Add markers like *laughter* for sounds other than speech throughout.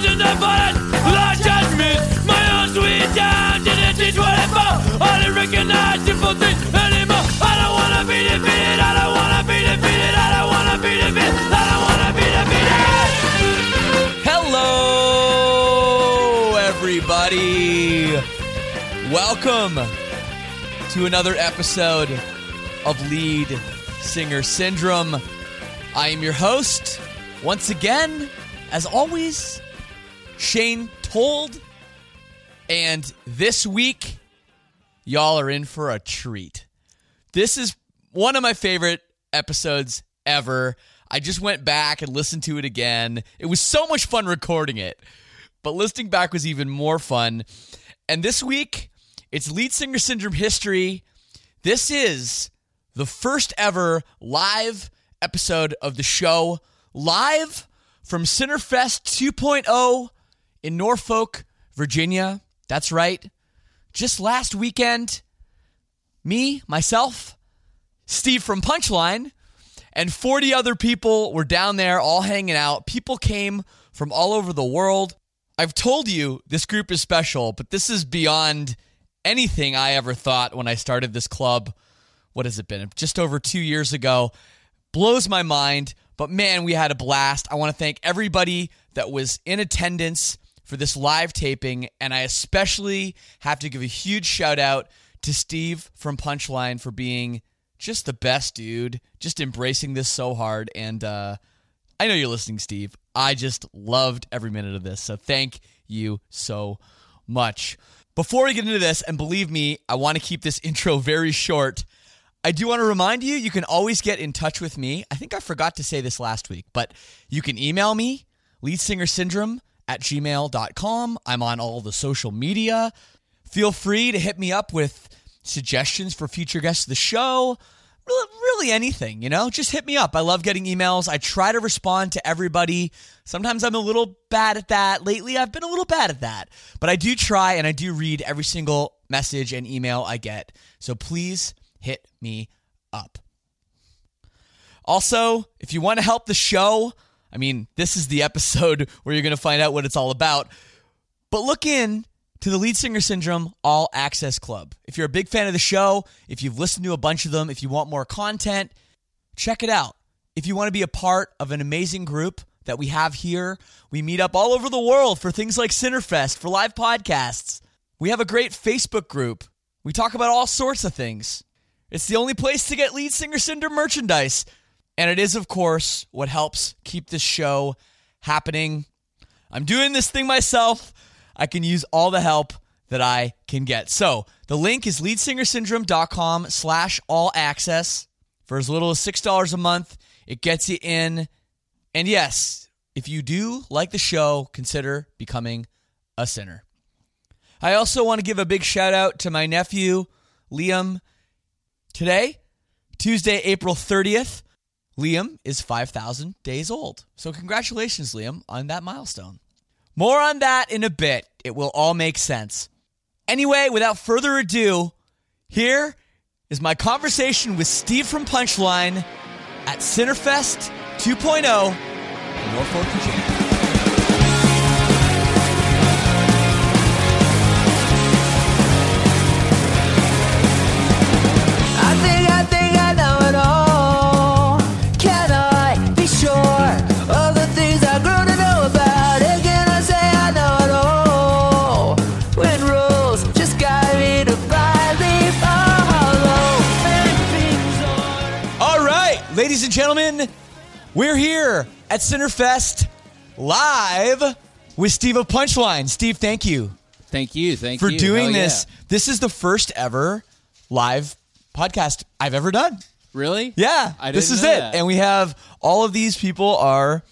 emotions are falling. Lord judge me. My own sweet time didn't teach what I found. I didn't recognize simple things anymore. I don't wanna be defeated. I don't wanna be defeated. I don't wanna be defeated. I don't wanna be defeated. Hello, everybody. Welcome to another episode of Lead Singer Syndrome. I am your host, once again, as always, Shane Told. And this week, y'all are in for a treat. This is one of my favorite episodes ever. I just went back and listened to it again. It was so much fun recording it, but listening back was even more fun. And this week, it's Lead Singer Syndrome history. This is the first ever live episode of the show, live from Synnerfest 2.0 in Norfolk, Virginia. That's right. Just last weekend, me, myself, Steve from Punchline, and 40 other people were down there all hanging out. People came from all over the world. I've told you this group is special, but this is beyond anything I ever thought when I started this club. What has it been? Just over two years ago. Blows my mind, but man, we had a blast. I want to thank everybody that was in attendance for this live taping, and I especially have to give a huge shout out to Steve from Punchline for being just the best dude, just embracing this so hard. And uh, I know you're listening, Steve. I just loved every minute of this. So thank you so much. Before we get into this, and believe me, I want to keep this *laughs* intro very short. I do want to remind you, you can always get in touch with me. I think I forgot to say this last week, but you can email me, leadsingersyndrome at gmail.com. I'm on all the social media. Feel free to hit me up with suggestions for future guests of the show. Really, anything, you know, just hit me up. I love getting emails. I try to respond to everybody. Sometimes I'm a little bad at that. Lately, I've been a little bad at that, but I do try and I do read every single message and email I get. So please hit me up. Also, if you want to help the show, I mean, this is the episode *laughs* where you're going to find out what it's all about. But look in to the Lead Singer Syndrome All Access Club. If you're a big fan of the show, if you've listened to a bunch of them, if you want more content, check it out. If you want to be a part of an amazing group that we have here, we meet up all over the world for things like Synnerfest, for live podcasts. We have a great Facebook group. We talk about all sorts of things. It's the only place to get Lead Singer Syndrome merchandise. And it is, of course, what helps keep this show happening. I'm doing this thing myself. I can use all the help that I can get. So the link is leadsingersyndrome.com slash all access. For as little as $6 a month, it gets you in. And yes, if you do like the show, consider becoming a Synner. I also want to give a big shout out to my nephew, Liam. Today, Tuesday, April 30th, Liam is 5,000 days old. So, congratulations, Liam, on that milestone. More on that in a bit. It will all make sense. Anyway, without further ado, here is my conversation with Steve from Punchline at Synnerfest 2.0 in Norfolk, Virginia. We're here at Synnerfest live with Steve of Punchline. Steve, thank you Thank you. Thank for you. doing Hell yeah. this. This is the first ever live podcast I've ever done. Really? Yeah, I this is it. that. And we have all of these people are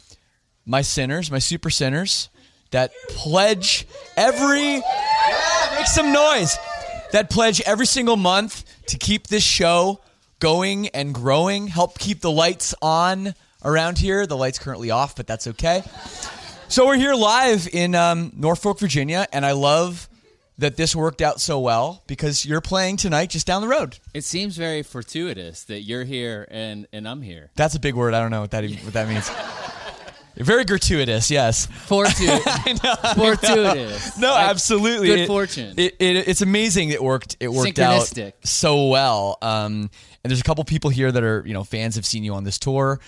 my Synners, my super Synners that pledge every yeah, make some noise. That pledge every single month to keep this show going and growing, help keep the lights on around here. The lights currently off, but that's okay. So we're here live in um, Norfolk, Virginia, and I love that this worked out so well because you're playing tonight just down the road. It seems very fortuitous that you're here and, and I'm here. That's a big word. I don't know what that even, what that means. *laughs* Very gratuitous, yes. Fortuitous. *laughs* Fortuitous. No, Like, absolutely. Good It- fortune. It, it, it's amazing. It worked. It worked out so well. Um, and there's a couple people here that are you know fans have seen you on this tour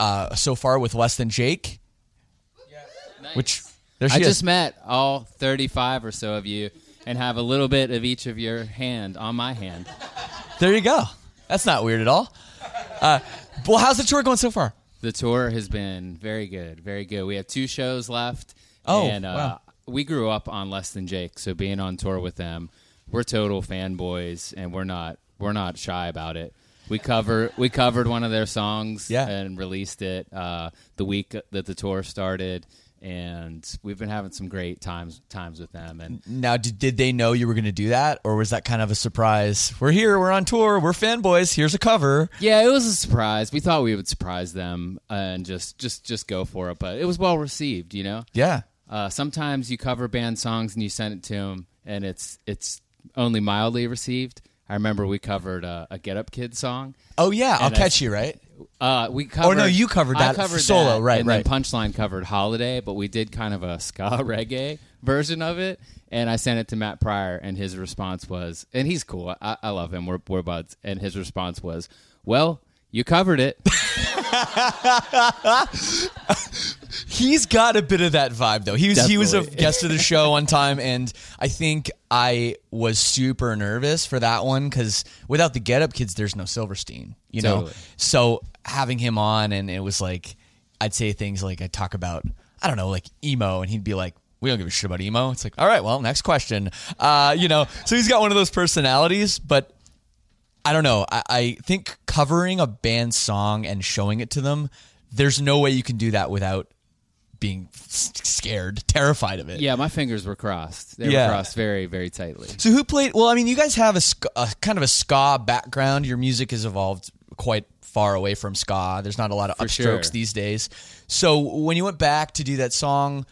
uh, so far with Less Than Jake, Nice. which there she I is. just met all 35 or so of you and have a little bit of each of your hand on my hand. there you go. That's not weird at all. Uh, well, how's the tour going so far? The tour has been very good, very good. We have two shows left. Oh, and uh, wow. we grew up on Less Than Jake, so being on tour with them, we're total fanboys, and we're not we're not shy about it. We cover we covered one of their songs Yeah. and released it uh, the week that the tour started, and we've been having some great times times with them. And Now, did, did they know you were going to do that, or was that kind of a surprise? We're here. We're on tour. We're fanboys. Here's a cover. Yeah, it was a surprise. We thought we would surprise them and just just just go for it, but it was well received. You know, Yeah. uh, sometimes you cover band songs and you send it to them, and it's it's only mildly received. I remember we covered uh, a Get Up Kid song. Oh yeah. I'll I- catch you. Right. Uh, we covered. no, you covered I that covered solo, that, right, And right. then Punchline covered Holiday, but we did kind of a ska *laughs* reggae version of it. And I sent it to Matt Pryor, and his response was, and he's cool. I, I love him. We're, we're buds. And his response was, "Well, you covered it." *laughs* *laughs* He's got a bit of that vibe though. He was he was a guest of the show *laughs* one time, and I think I was super nervous for that one because without the Get Up Kids, there's no Silverstein. You know, Totally. so having him on, and it was like I'd say things like I'd talk about I don't know like emo, and he'd be like. We don't give a shit about emo. It's like, all right, well, next question. Uh, you know, so he's got one of those personalities, but I don't know. I, I think covering a band song and showing it to them, there's no way you can do that without being scared, terrified of it. yeah, my fingers were crossed. They Yeah. were crossed very, very tightly. So who played? Well, I mean, you guys have a, a kind of a ska background. Your music has evolved quite far away from ska. There's not a lot of For upstrokes sure. these days. So when you went back to do that song,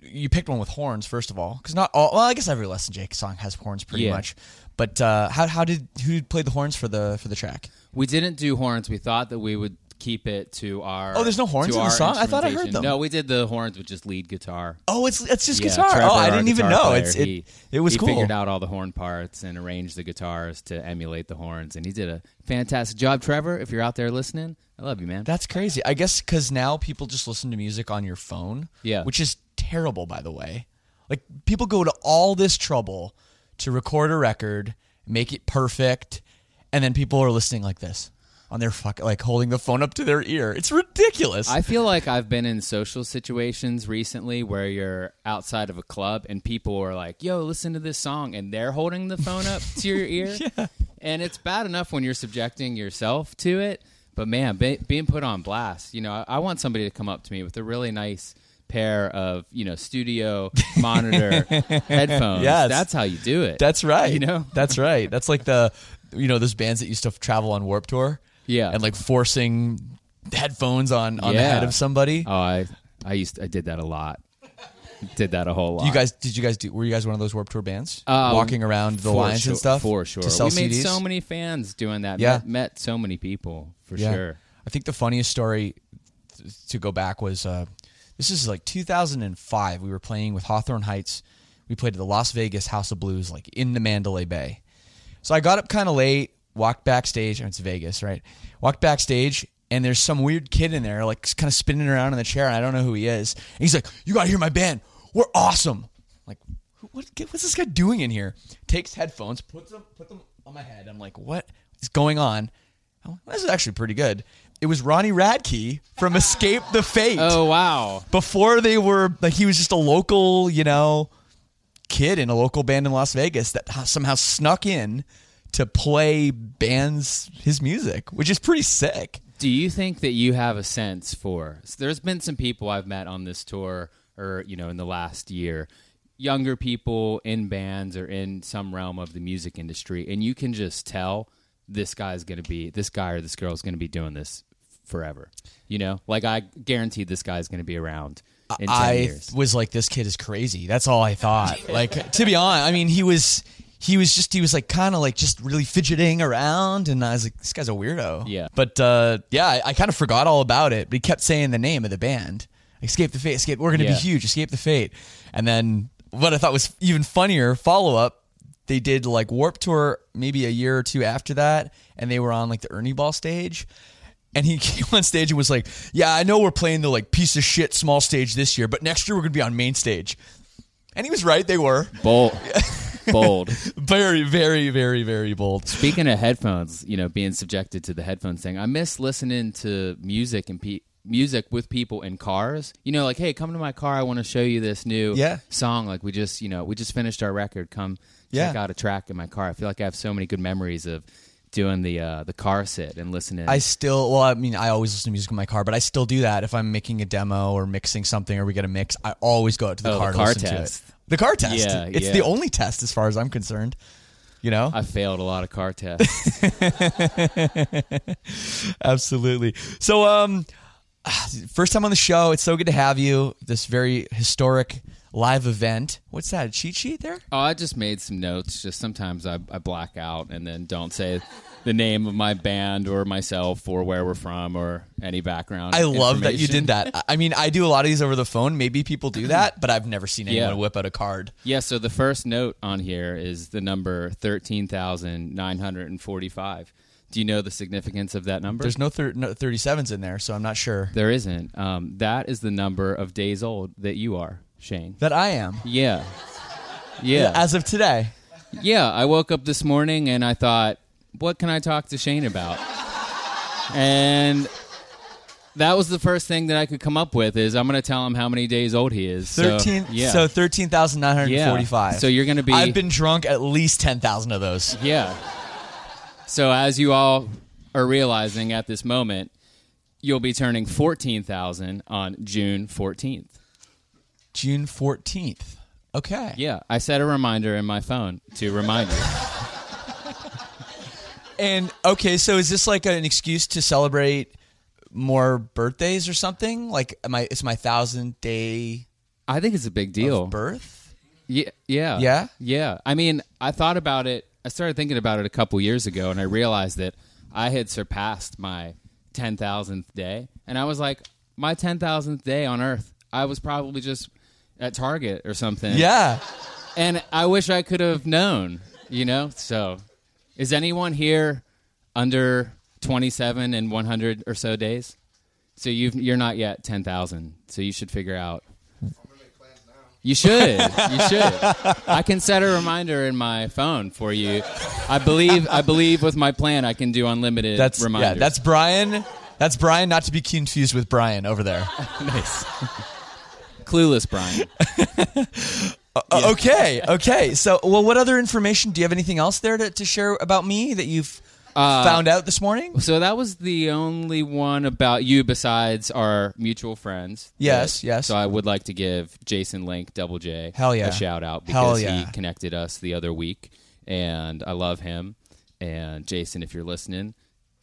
you picked one with horns first of all, because not all. Well, I guess every Less Than Jake song has horns pretty Yeah. much. But uh, how how did who played the horns for the for the track? We didn't do horns. We thought that we would keep it to our. Oh, there's no horns to in the our song? I thought I heard instrumentation. them. No, we did the horns with just lead guitar. Oh, it's it's just Yeah, guitar. Trevor, oh, I our didn't even guitar know. player, It's it, he, it was he cool. figured out all the horn parts and arranged the guitars to emulate the horns, and he did a fantastic job. Trevor, if you're out there listening, I love you, man. That's crazy. I guess because now people just listen to music on your phone. Yeah. Which is terrible, by the way. Like people go to all this trouble to record a record, make it perfect, and then people are listening like this on their fuck, like holding the phone up to their ear. It's ridiculous. I feel like I've been in social situations recently where you're outside of a club and people are like, "Yo, listen to this song," and they're holding the phone up to your *laughs* ear. yeah. And it's bad enough when you're subjecting yourself to it, but man, be, being put on blast. You know, I, I want somebody to come up to me with a really nice pair of you know studio *laughs* monitor headphones. Yes. That's how you do it. That's right. You know? That's right. That's like the, you know, those bands that used to travel on Warped Tour. Yeah. And like forcing headphones on on the Yeah. head of somebody. Oh, I I used I did that a lot. Did that a whole lot. You guys, did you guys do? Were you guys one of those Warped Tour bands, Uh, walking around the for lines sure, and stuff for sure. to sell we made CDs? so many fans doing that. Yeah. met, met so many people for Yeah. sure. I think the funniest story th- to go back was uh, this is like 2005. We were playing with Hawthorne Heights. We played at the Las Vegas House of Blues, like in the Mandalay Bay. So I got up kind of late, walked backstage. and It's Vegas, right? Walked backstage, and there's some weird kid in there, like kind of spinning around in the chair, and I don't know who he is. And he's like, "You gotta hear my band. We're awesome." Like, what, what's this guy doing in here? Takes headphones, puts them, put them on my head. I'm like, what is going on? Oh, this is actually pretty good. It was Ronnie Radke from Escape the Fate. Oh wow! Before they were like he was just a local, you know, kid in a local band in Las Vegas that somehow snuck in to play bands his music, which is pretty sick. Do you think that you have a sense for? so there's been some people I've met on this tour, or you know, in the last year, younger people in bands or in some realm of the music industry, and you can just tell this guy's going to be this guy or this girl is going to be doing this forever. You know, like I guarantee this guy's going to be around I years. was like, this kid is crazy. That's all I thought. like to be honest, I mean, he was he was just he was like kind of like just really fidgeting around, and I was like, this guy's a weirdo. Yeah. But uh, yeah, I, I kind of forgot all about it. But he kept saying the name of the band. escape the fate, escape. We're gonna Yeah. be huge, escape the fate. And then what I thought was even funnier follow up. They did like Warped Tour maybe a year or two after that, and they were on like the Ernie Ball stage. And he *laughs* came on stage and was like, "Yeah, I know we're playing the like piece of shit small stage this year, but next year we're gonna be on main stage." And he was right; they were Bold. *laughs* Bold. *laughs* very, very, very, very bold. Speaking of headphones, you know, being subjected to the headphones thing, I miss listening to music and pe- music with people in cars. You know, like, hey, come to my car. I want to show you this new Yeah. song. Like, we just, you know, we just finished our record. Come check out a track in my car. I feel like I have so many good memories of doing the uh, the car sit and listening. I still, well, I mean, I always listen to music in my car, but I still do that if I'm making a demo or mixing something or we get a mix. I always go out to the Oh, car the to car test. The car test. Yeah, it's yeah. the only test as far as I'm concerned. You know, I failed a lot of car *laughs* tests. *laughs* absolutely. So, um, *sighs* first time on the show. It's so good to have you. This very historic live event. What's that? A cheat sheet there? oh, I just made some notes. Just sometimes I, I black out and then don't say the name of my band or myself or where we're from or any background. I love that you did that. I- mean, I do a lot of these over the phone. Maybe people do that, but I've never seen anyone Yeah. whip out a card. Yeah, so the first note on here is the number 13,945. Do you know the significance of that number? There's no, thir- no 37s in there, so I'm not sure there isn't. Um, that is the number of days old that you are, Shane. that I am. Yeah. Yeah. As of today. yeah, I woke up this morning and I thought, what can I talk to Shane about? And that was the first thing that I could come up with is I'm going to tell him how many days old he is. So, 13 yeah. so 13,945. Yeah. So you're gonna be- I've been drunk at least 10,000 of those. Yeah. So as you all are realizing at this moment, you'll be turning 14,000 on June 14th. June 14th. Okay. Yeah, I set a reminder in my phone to remind you. And okay, so is this like an excuse to celebrate more birthdays or something? Like my it's my 1000th day I think it's a big deal. birth? Yeah, yeah, Yeah? yeah. I mean, I thought about it. I started thinking about it a couple years ago, and I realized that I had surpassed my ten thousandth day, and I was like, my ten thousandth day on Earth. I was probably just at Target or something. Yeah. and I wish I could have known. You know. So, is anyone here under twenty-seven and one hundred or so days? So you've, you're not yet ten thousand. So you should figure out. You should. You should. I can set a reminder in my phone for you. I believe. I believe with my plan, I can do unlimited That's reminders. yeah, that's Brian. That's Brian not to be confused with Brian over there. *laughs* nice. Clueless, Brian. *laughs* Uh, okay, okay. So, well, what other information? Do you have anything else there to, to share about me that you've Uh, found out this morning? So that was the only one about you besides our mutual friends. Yes, That- yes. So I would like to give Jason Link, Double J, Hell yeah. a shout out because yeah. he connected us the other week, and I love him. And Jason, if you're listening,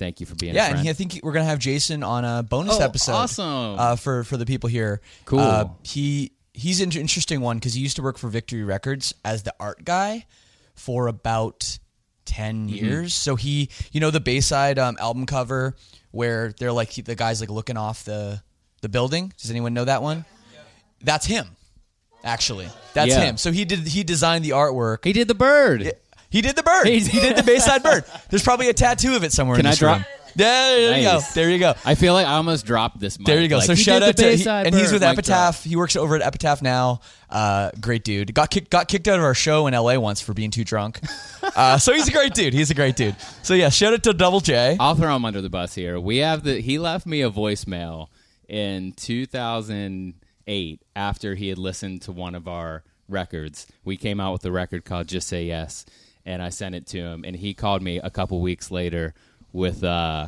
thank you for being a Yeah, and he, I think we're gonna have Jason on a bonus Oh, episode. awesome. uh, for for the people here. Cool. Uh, he he's an interesting one because he used to work for Victory Records as the art guy for about 10 Mm-hmm. years. So he, you know, the Bayside um, album cover where they're like the guys like looking off the the building. Does anyone know that one? That's him. Actually, that's Yeah. him. So he did he designed the artwork. he did the bird. He did the bird. He did the Bayside bird. There's probably a tattoo of it somewhere Can in I drop- room. Yeah, there you go. There you go. I feel like I almost dropped this. Mic. There you go. Like, so shout out to he- and he's with Epitaph. drop. He works over at Epitaph now. Uh, great dude. Got kicked got kicked out of our show in LA once for being too drunk. *laughs* Uh, so he's a great dude. He's a great dude. So yeah, shout out to Double J. I'll throw him under the bus here. We have the. He left me a voicemail in 2008 after he had listened to one of our records. We came out with a record called "Just Say Yes," and I sent it to him, and he called me a couple weeks later with. uh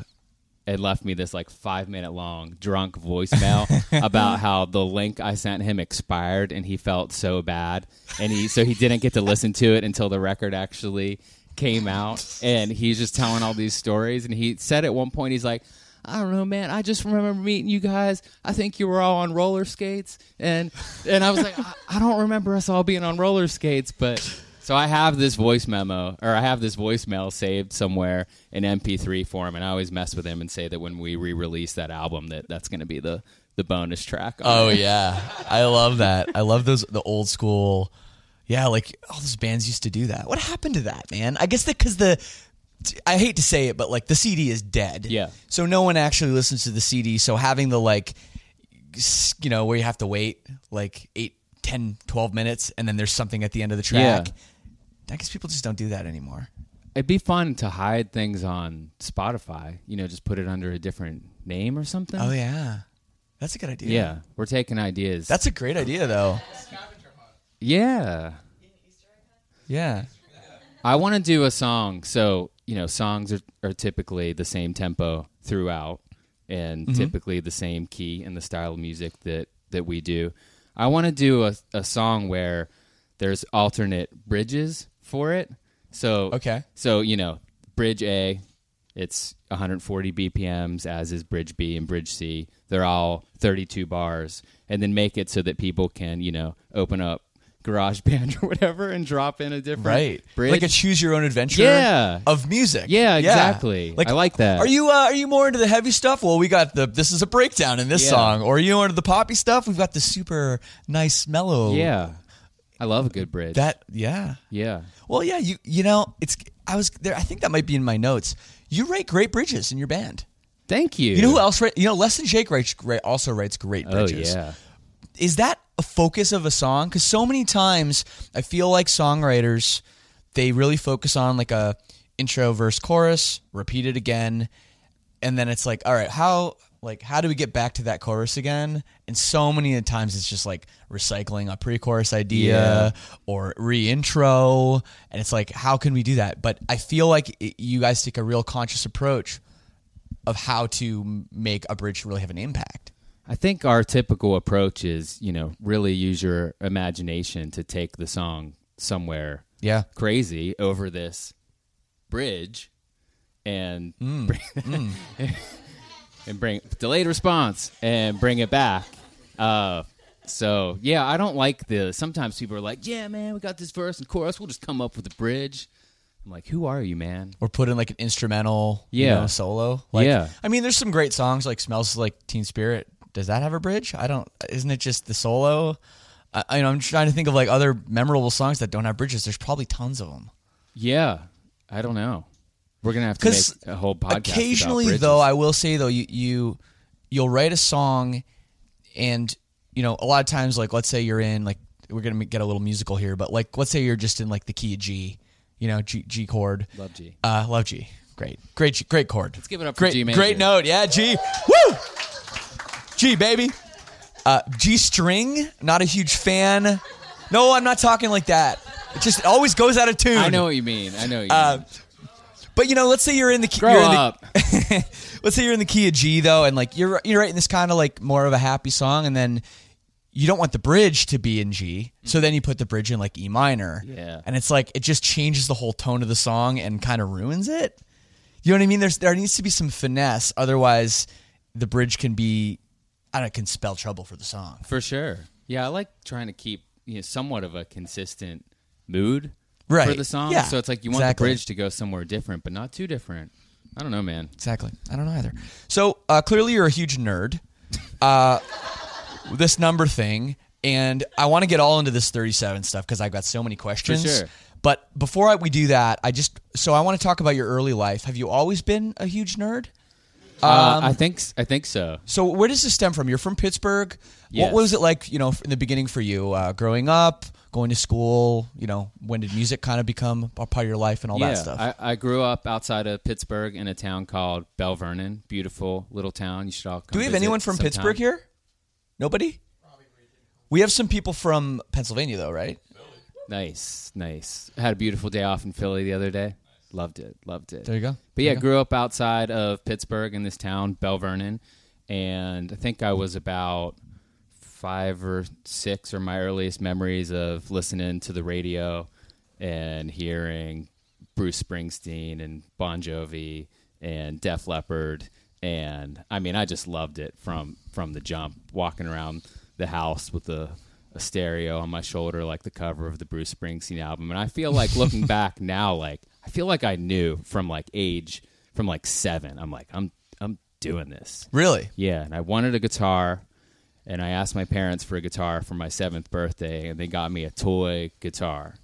and left me this like five minute long drunk voicemail *laughs* about how the link I sent him expired and he felt so bad and he so he didn't get to listen to it until the record actually came out and he's just telling all these stories and he said at one point he's like I don't know, man. I just remember meeting you guys. I think you were all on roller skates, and and I was like, I, I don't remember us all being on roller skates, but so I have this voice memo or I have this voicemail saved somewhere in MP3 form, and I always mess with him and say that when we re-release that album, that that's going to be the the bonus track. Oh it. yeah, I love that. I love those the old school. Yeah, like all those bands used to do that. What happened to that, man? I guess that because the I hate to say it, but like the CD is dead. Yeah. So no one actually listens to the CD. So having the like, you know, where you have to wait like 8, 10, 12 minutes, and then there's something at the end of the track. Yeah. I guess people just don't do that anymore. It'd be fun to hide things on Spotify. You know, just put it under a different name or something. Oh yeah, that's a good idea. Yeah, we're taking ideas. That's a great idea, though. yeah. Yeah. I want to do a song. So, you know, songs are, are typically the same tempo throughout and Mm-hmm. typically the same key and the style of music that, that we do. I want to do a, a song where there's alternate bridges for it. So, Okay. So, you know, bridge A, it's 140 BPMs, as is bridge B and bridge C. They're all 32 bars. And then make it so that people can, you know, open up GarageBand *laughs* or whatever and drop in a different Right. bridge. Like a choose your own adventure Yeah. of music. Yeah, exactly. Like I like that. Are you uh, are you more into the heavy stuff? Well, we got the this is a breakdown in this Yeah. song. Or are you into the poppy stuff? We've got the super nice mellow. yeah. I love a good bridge. That yeah. yeah. Well, yeah, you you know, it's I was there I think that might be in my notes. You write great bridges in your band. Thank you. You know who else write you know, Less Than Jake writes great also writes great bridges. Oh bridges. yeah. is that a focus of a song because so many times i feel like songwriters they really focus on like a intro verse chorus repeat it again and then it's like all right how like how do we get back to that chorus again? And so many times it's just like recycling a pre-chorus idea Yeah. or re-intro. And it's like how can we do that? But i feel like it, you guys take a real conscious approach of how to make a bridge really have an impact. I think our typical approach is, you know, really use your imagination to take the song somewhere yeah. crazy over this bridge and Mm. bring, *laughs* and bring delayed response and bring it back. Uh, so yeah, I don't like the. Sometimes people are like, "Yeah, man, we got this verse and chorus. We'll just come up with a bridge." I'm like, "Who are you, man?" or put in like an instrumental, you Yeah. know, solo. Like, Yeah. I mean, there's some great songs like "Smells Like Teen Spirit." Does that have a bridge? I don't. Isn't it just the solo? I, I know. I'm trying to think of like other memorable songs that don't have bridges. There's probably tons of them. Yeah, I don't know. We're gonna have to make a whole podcast. occasionally, bridges. though, I will say though, you you you'll write a song, and you know, a lot of times, like let's say you're in like we're gonna get a little musical here, but like let's say you're just in like the key of G, you know, G G chord. love G. Uh, love G. Great, great, G- great chord. Let's give it up for great, G major. Great note, yeah, G. Woo, G baby. Uh, G string. Not a huge fan. No, I'm not talking like that. It just always goes out of tune. I know what you mean. I know what you Uh, mean. But you know, let's say you're in the key. Grow in the- up. *laughs* let's say you're in the key of G though, and like you're you're writing this kind of like more of a happy song, and then you don't want the bridge to be in G, so then you put the bridge in like E minor. Yeah. and it's like it just changes the whole tone of the song and kind of ruins it. You know what I mean? There's there needs to be some finesse, otherwise the bridge can be, I don't know, can spell trouble for the song. For sure. Yeah, I like trying to keep you know somewhat of a consistent mood Right. for the song. Yeah, So it's like you want exactly. the bridge to go somewhere different, but not too different. I don't know, man. Exactly. I don't know either. So uh, clearly, you're a huge nerd. Uh, this number thing, and I want to get all into this 37 stuff because I've got so many questions. sure. But before I, we do that, I just so I want to talk about your early life. Have you always been a huge nerd? Uh, Um, I think I think so. So where does this stem from? You're from Pittsburgh. Yes. What was it like, you know, in the beginning for you, uh, growing up, going to school? You know, when did music kind of become a part of your life and all yeah, that stuff? I, I grew up outside of Pittsburgh in a town called Belle Vernon. Beautiful little town. You should all come. Do we have anyone from sometime. Pittsburgh here? Nobody? We have some people from Pennsylvania, though, right? Nice, nice. I had a beautiful day off in Philly the other day. Loved it, loved it. There you go. But yeah, grew up outside of Pittsburgh in this town, Belle Vernon, and I think I was about five or six are my earliest memories of listening to the radio and hearing Bruce Springsteen and Bon Jovi and Def Leppard, and I mean, I just loved it from from the jump. Walking around the house with a, a stereo on my shoulder, like the cover of the Bruce Springsteen album, and I feel like *laughs* looking back now, like I feel like I knew from like age from like seven. I'm like, I'm I'm doing this. Really? Yeah, and I wanted a guitar. And I asked my parents for a guitar for my seventh birthday, and they got me a toy guitar.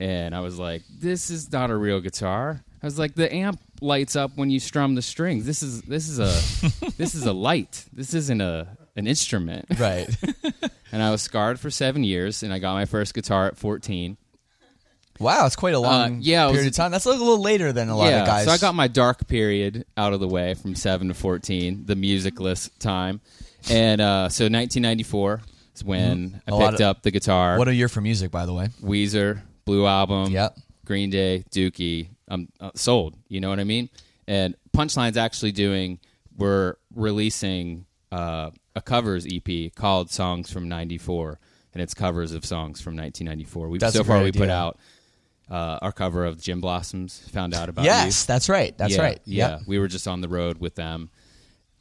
And I was like, "This is not a real guitar." I was like, "The amp lights up when you strum the strings. This is this is a *laughs* this is a light. This isn't a an instrument." Right. *laughs* And I was scarred for seven years, and I got my first guitar at fourteen. wow, it's quite a long Uh, yeah, period was- of time. That's a little later than a lot yeah, of guys. so I got my dark period out of the way from seven to fourteen, the musicless time, and uh, so 1994 is when Mm-hmm. I picked of- up the guitar. what a year for music, by the way. Weezer, Blue Album, Yep. Green Day, Dookie. I'm uh, sold. You know what I mean? And Punchline's actually doing. We're releasing uh, a covers EP called "Songs from '94," and it's covers of songs from 1994. We That's so a far great we put idea. out uh, our cover of Gin Blossoms. Found out about Yes, you. that's right. That's Yeah, right. Yeah, Yep. we were just on the road with them.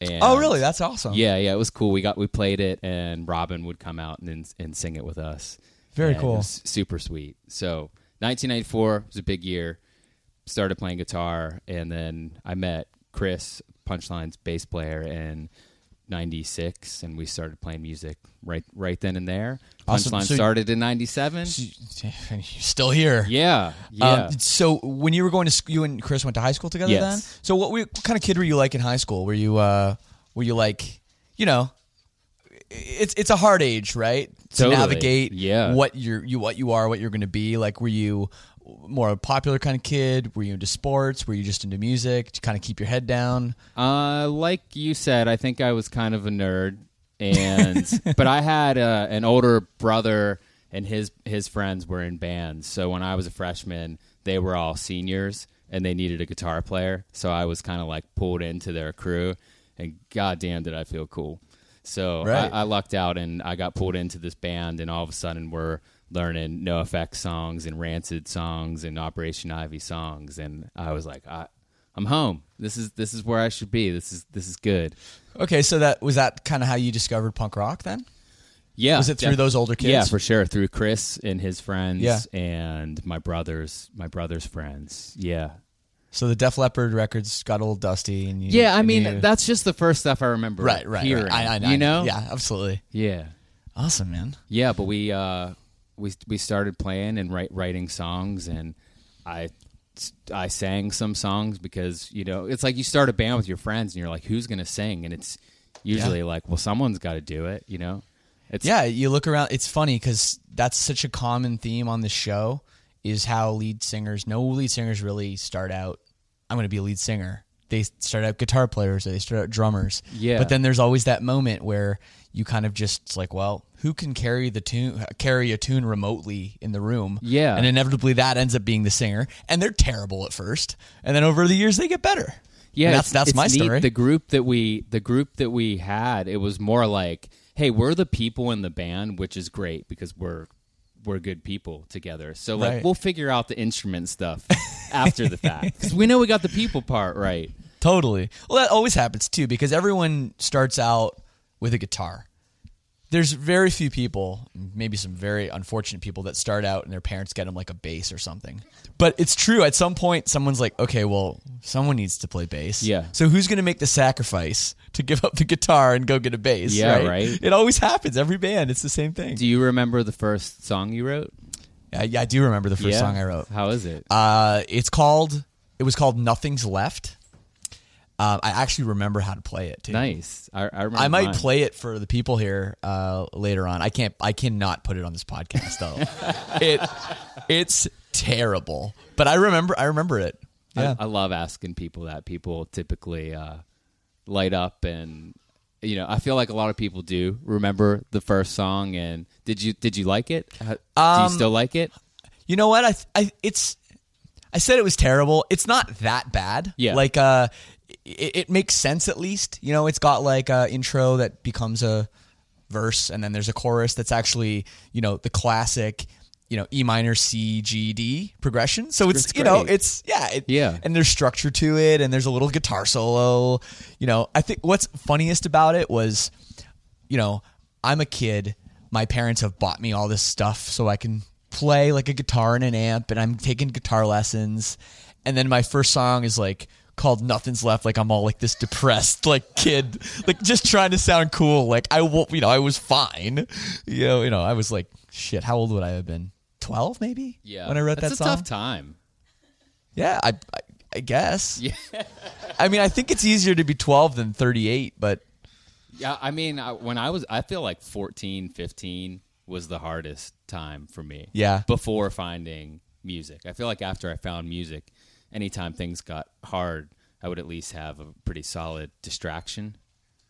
And Oh, really? That's awesome. yeah, yeah. It was cool. We got we played it, and Robin would come out and and sing it with us. Very And cool. super sweet. So 1994 was a big year. Started playing guitar, and then I met Chris, Punchline's bass player, in '96, and we started playing music right right then and there. Awesome. Punchline So- started in '97. *laughs* You're still here. Yeah, yeah. Um, so when you were going to school you and Chris went to high school together Yes. then? So what, were- what kind of kid were you like in high school? Were you uh were you like, you know, it's it's a hard age, right? To Totally. navigate Yeah. what you're you what you are, what you're going to be. Like were you more a popular kind of kid? Were you into sports? Were you just into music? To kind of keep your head down? Uh, like you said, I think I was kind of a nerd, and *laughs* but I had uh, an older brother, and his his friends were in bands. So when I was a freshman, they were all seniors, and they needed a guitar player. So I was kind of like pulled into their crew, and goddamn, did I feel cool. So Right. I, I lucked out, and I got pulled into this band, and all of a sudden we're learning NOFX songs and Rancid songs and Operation Ivy songs, and I was like, I, I'm home. This is this is where I should be. This is this is good. Okay, so that was that kind of how you discovered punk rock then? Yeah, Was it through those older kids? Yeah, for sure. Through Chris and his friends, Yeah. and my brothers, my brothers' friends. Yeah, So the Def Leppard records got a little dusty and you, yeah. I mean, you- that's just the first stuff I remember. right, right, hearing. right. I, I, I, you know, Yeah, absolutely. yeah, Awesome, man. yeah. But we uh, we we started playing and write, writing songs, and I I sang some songs because you know it's like you start a band with your friends, and you're like, who's gonna sing? And it's usually like, well, someone's got to do it. You know, it's Yeah, you look around. It's funny because that's such a common theme on the show is how lead singers, no lead singers really start out. I'm going to be a lead singer. They start out guitar players. Or they start out drummers. Yeah. But then there's always that moment where you kind of just like, well, who can carry the tune, carry a tune remotely in the room? Yeah. And inevitably that ends up being the singer, and they're terrible at first, and then over the years they get better. Yeah, And that's that's my neat. story. The group that we the group that we had, it was more like, hey, we're the people in the band, which is great because we're we're good people together. So like Right. we'll figure out the instrument stuff after the fact *laughs* because we know we got the people part right. Totally. Well, that always happens too because everyone starts out with a guitar. There's very few people, maybe some very unfortunate people that start out and their parents get them like a bass or something. But it's true. At some point, someone's like, okay, well, someone needs to play bass. Yeah. So who's going to make the sacrifice to give up the guitar and go get a bass? Yeah, right? right. It always happens. Every band, it's the same thing. Do you remember the first song you wrote? yeah, yeah, I do remember the first yeah. song I wrote. How is it? Uh, it's called. It was called "Nothing's Left." Uh, I actually remember how to play it too. nice. I, I remember. I might mine. play it for the people here uh, later on. I can't. I cannot put it on this podcast though. *laughs* it it's terrible, but I remember. I remember it. Yeah. I, I love asking people that. People typically uh, light up, and you know, I feel like a lot of people do remember the first song. And did you did you like it? Uh, do Um, you still like it? You know what? I, I it's I said it was terrible. It's not that bad. Yeah. Like uh it, it makes sense at least. You know, it's got like a intro that becomes a verse and then there's a chorus that's actually, you know, the classic you know E minor C G D progression. So it's, It's you know it's yeah it, Yeah. and there's structure to it and there's a little guitar solo. You know I think what's funniest about it was you know, I'm a kid. My parents have bought me all this stuff so I can play like a guitar and an amp, and I'm taking guitar lessons. And then my first song is like called Nothing's Left. Like I'm all like this depressed like kid, like just trying to sound cool. Like I will, you know, I was fine. You know, you know, I was like shit. How old would I have been? Twelve, maybe. Yeah, when I wrote That's that a song. tough time. Yeah, I, I, I guess. Yeah. I mean, I think it's easier to be twelve than thirty-eight, but Yeah, I mean, I, when I was, I feel like 14, 15 was the hardest time for me. Yeah. Before finding music. I feel like after I found music, anytime things got hard, I would at least have a pretty solid distraction.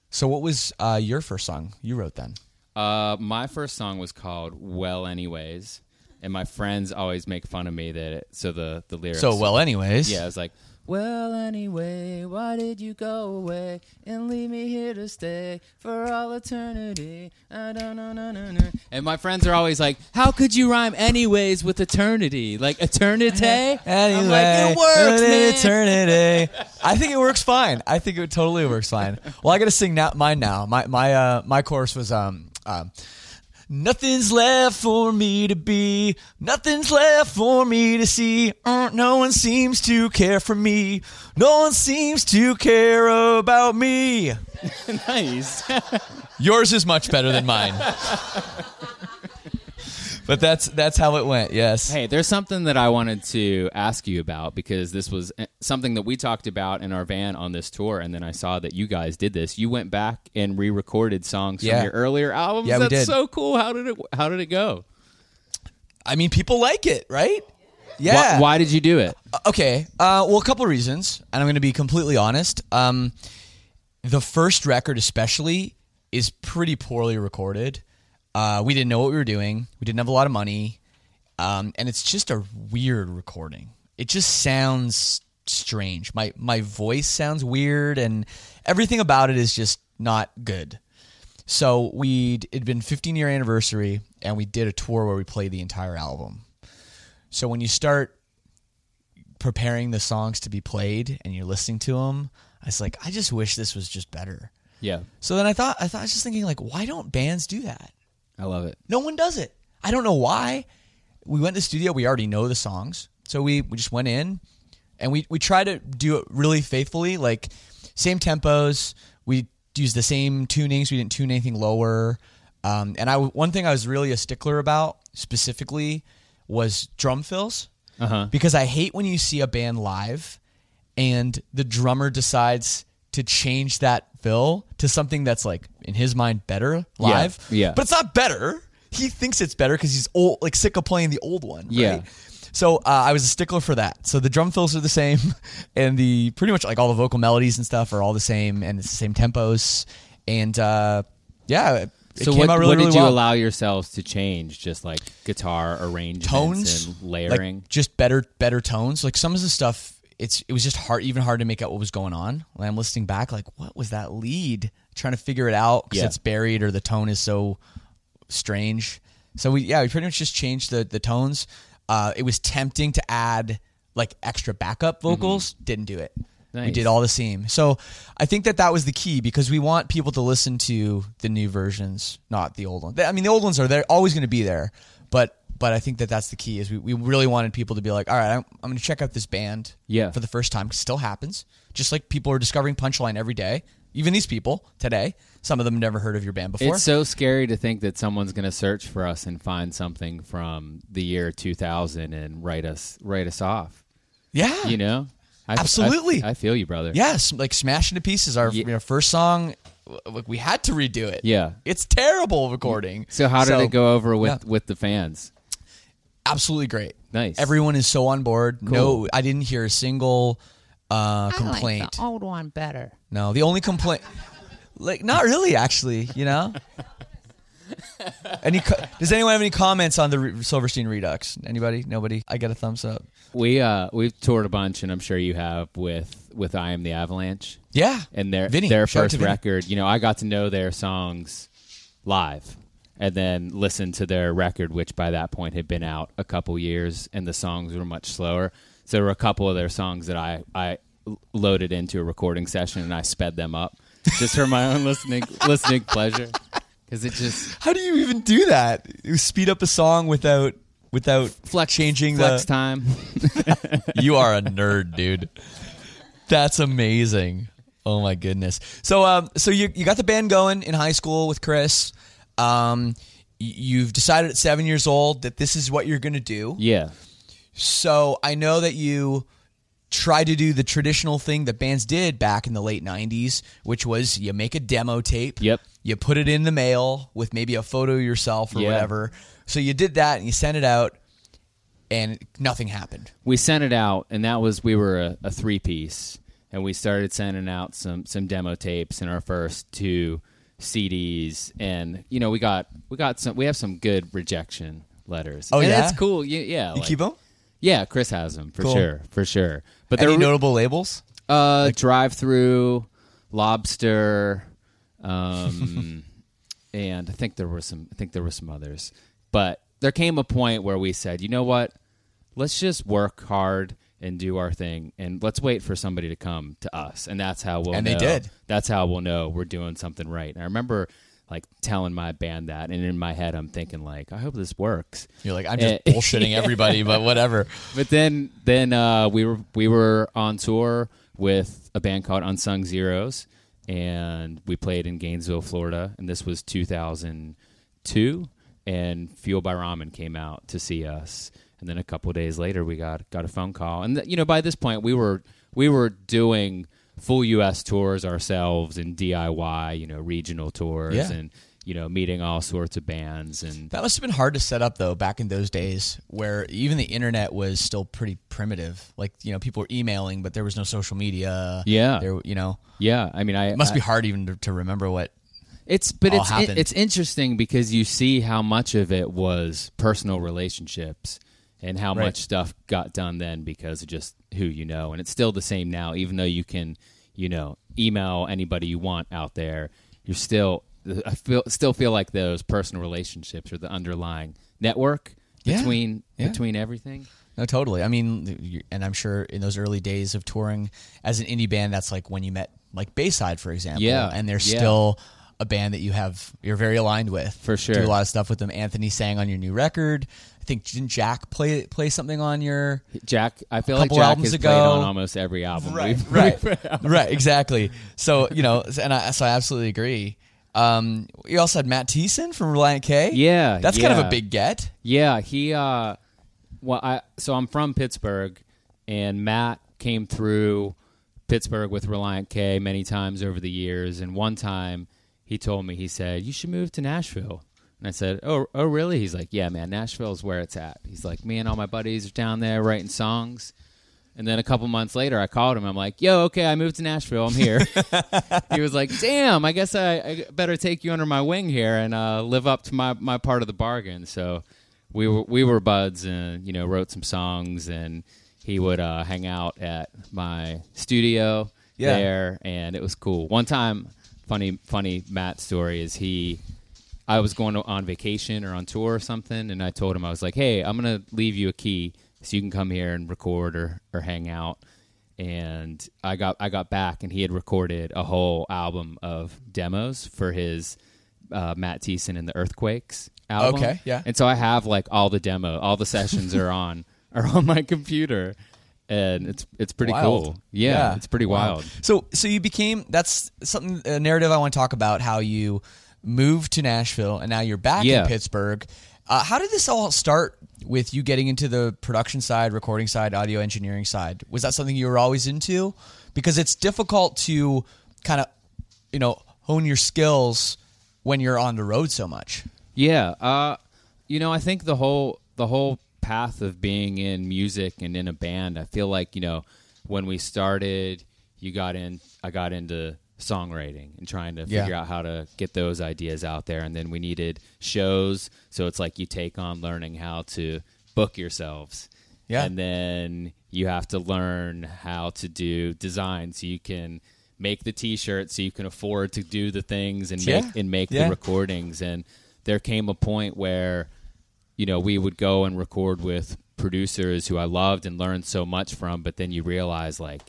So, what was uh, your first song you wrote then? Uh, my first song was called "Well Anyways," and my friends always make fun of me that it, so the the lyrics. So, well, anyways. yeah, it was like, "Well anyway, why did you go away and leave me here to stay for all eternity?" I don't know, no, no, no. And my friends are always like, "How could you rhyme anyways with eternity? Like eternity?" Anyway, *laughs* I'm like, it works, an man. eternity. I think it works fine. I think it totally works fine. Well, I got to sing now, mine now. My my uh, my chorus was um um. Nothing's left for me to be. Nothing's left for me to see. Uh, no one seems to care for me. No one seems to care about me. *laughs* nice. *laughs* Yours is much better than mine. *laughs* but that's that's how it went. Yes. Hey, there's something that I wanted to ask you about because this was eh, something that we talked about in our van on this tour, and then I saw that you guys did this. You went back and re-recorded songs Yeah. from your earlier albums. Yeah, we That's did. so cool. How did it? How did it go? I mean, people like it, right? Yeah. Why, why did you do it? Okay. Uh, well, a couple of reasons, and I'm going to be completely honest. Um, the first record, especially, is pretty poorly recorded. Uh, we didn't know what we were doing. We didn't have a lot of money, um, and it's just a weird recording. It just sounds strange. My my voice sounds weird, and everything about it is just not good. So we it'd been 15 year anniversary, and we did a tour where we played the entire album. So when you start preparing the songs to be played and you're listening to them, I was like, I just wish this was just better. Yeah, So then I thought, I thought I was just thinking like, why don't bands do that? I love it. No one does it. I don't know why. We went to the studio. We already know the songs, so we, we just went in, and we we try to do it really faithfully, like same tempos. We use the same tunings. We didn't tune anything lower. Um, and I one thing I was really a stickler about specifically was drum fills Uh-huh. because I hate when you see a band live and the drummer decides to change that fill to something that's like in his mind better live. yeah. But it's not better. He thinks it's better because he's old, like sick of playing the old one. Yeah. So uh, I was a stickler for that. So the drum fills are the same, *laughs* and the pretty much like all the vocal melodies and stuff are all the same, and it's the same tempos. And uh, yeah, So came what, out really, what did really you well. allow yourselves to change? Just like guitar arrangements tones and layering. like just better better tones like some of the stuff it's it was just hard even hard to make out what was going on. When i'm listening back like what was that lead? Trying to figure it out because Yeah. it's buried or the tone is so strange. So we yeah we pretty much just changed the the tones. Uh it was tempting to add like extra backup vocals. Didn't do it. We Mm-hmm. Did all the same. So i think that that was the key because we want people to listen to the new versions not the old ones. I mean the old ones are they're always going to be there but but i think that that's the key is we, we really wanted people to be like all right i'm, I'm going to check out this band Yeah. for the first time 'cause it still happens just like people are discovering punchline every day even these people today some of them never heard of your band before It's so scary to think that someone's going to search for us and find something from the year 2000 and write us write us off. yeah You know, I, Absolutely. I, I feel you, brother. Yes, like Smash Into Pieces, our Ye- you know, first song. Like we had to redo it. Yeah. it's terrible recording. So how did it go over with yeah. with the fans? Absolutely great. Nice. Everyone is so on board. No, I didn't hear a single uh, complaint. the old one better. no, the only complaint, like not really, actually. You know. Any co- does anyone have any comments on the Re- Silverstein Redux? Anybody? Nobody? I get a thumbs up. We uh we've toured a bunch, and I'm sure you have with with I Am the Avalanche Yeah, and their Vinny, their first record. You know, I got to know their songs live, and then listened to their record, which by that point had been out a couple years, and the songs were much slower. So there were a couple of their songs that I I loaded into a recording session, and I sped them up just for my own listening *laughs* listening pleasure, because it just How do you even do that? You speed up a song without without flex changing flex the. time. *laughs* You are a nerd, dude. That's amazing. Oh my goodness. So um so you you got the band going in high school with Chris. Um you've decided at 7 years old that this is what you're going to do. Yeah. So I know that you tried to do the traditional thing that bands did back in the late 90s, which was you make a demo tape. Yep. You put it in the mail with maybe a photo of yourself or Yeah. whatever. So you did that and you sent it out and nothing happened. we sent it out, and that was we were a, a three piece, and we started sending out some some demo tapes in our first two CDs, and you know we got we got some we have some good rejection letters. Oh, and yeah? that's cool. Yeah, yeah. You like- keep them? Yeah, Chris has them for Cool. sure, for sure. But Any they're notable labels? uh, Drive-Thru, lobster, um, *laughs* and I think there were some. I think there were some others. But there came a point where we said, you know what? Let's just work hard and do our thing, and let's wait for somebody to come to us, and that's how we'll. And they know. did. That's how we'll know we're doing something right. And I remember like telling my band that, and in my head, I'm thinking like, I hope this works. You're like, I'm just *laughs* bullshitting everybody, but whatever. *laughs* But then then uh, we were we were on tour with a band called Unsung Zeros, and we played in Gainesville, Florida, and this was 2002. And Fueled by Ramen came out to see us, and then a couple days later, we got got a phone call, and th- you know by this point we were we were doing full U.S. tours ourselves and DIY, you know, regional tours, Yeah. and you know, meeting all sorts of bands and That must have been hard to set up though back in those days where even the internet was still pretty primitive. Like, you know, people were emailing, but there was no social media. Yeah. There, you know, yeah. I mean, I it must I- be hard even to, to remember what. It's but it's happened. it's interesting because you see how much of it was personal relationships and how Right. much stuff got done then because of just who you know and it's still the same now even though you can you know email anybody you want out there you're still I feel still feel like those personal relationships are the underlying network Yeah. between Yeah. between everything No, totally. I mean, and I'm sure in those early days of touring as an indie band, that's like when you met like Bayside, for example. Yeah. And they're Yeah. still a band that you have, you're very aligned with. For sure. Do a lot of stuff with them. Anthony sang on your new record. I think, didn't Jack play play something on your. Jack I feel like Jack albums has ago. played on almost every album we've- right, *laughs* right, exactly. So you know, and I so I absolutely agree. Um, you also had Matt Thiessen from Relient K. Yeah, that's kind of a big get. Yeah, he. Uh, well, I so I'm from Pittsburgh, and Matt came through Pittsburgh with Relient K many times over the years. And one time, he told me he said you should move to Nashville. And I said, "Oh, oh, really?" He's like, "Yeah, man, Nashville is where it's at." He's like, "Me and all my buddies are down there writing songs." And then a couple months later, I called him. I'm like, "Yo, okay, I moved to Nashville. I'm here." *laughs* he was like, "Damn, I guess I, I better take you under my wing here and uh, live up to my, my part of the bargain." So we were we were buds and you know wrote some songs and he would uh, hang out at my studio Yeah. there and it was cool. One time, funny funny Matt story is he. I was going on vacation or on tour or something, and I told him I was like, "Hey, I'm gonna leave you a key so you can come here and record or, or hang out." And I got I got back, and he had recorded a whole album of demos for his uh, Matt Thiessen and the Earthquakes album. Okay, yeah. And so I have like all the demo, all the sessions are *laughs* on are on my computer, and it's it's pretty Wild. cool. Yeah, it's pretty Wow. wild. So, so you became that's something a narrative I want to talk about. How you moved to Nashville and now you're back Yeah. in Pittsburgh. Uh, how did this all start with you getting into the production side, recording side, audio engineering side? Was that something you were always into? Because it's difficult to kind of, you know, hone your skills when you're on the road so much. Yeah, uh, you know, I think the whole the whole path of being in music and in a band, I feel like you know, when we started, you got in, I got into songwriting and trying to Yeah. figure out how to get those ideas out there, and then we needed shows, so it's like you take on learning how to book yourselves, Yeah. and then you have to learn how to do design so you can make the t-shirt so you can afford to do the things and make Yeah. and make Yeah. the recordings and there came a point where you know we would go and record with producers who I loved and learned so much from but then you realize like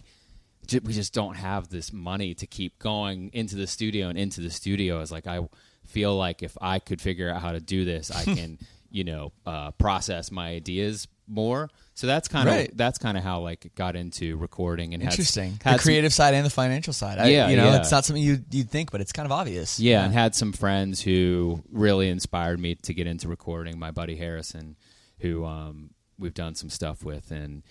we just don't have this money to keep going into the studio and into the studio is like I feel like if I could figure out how to do this I *laughs* can you know, uh, process my ideas more. So that's kind of Right. that's kind of how like it got into recording and Interesting. Had, the some- creative side and the financial side. I, Yeah, you know, yeah. it's not something you you'd think, but it's kind of obvious. yeah, and had some friends who really inspired me to get into recording. My buddy Harrison, who um, we've done some stuff with, and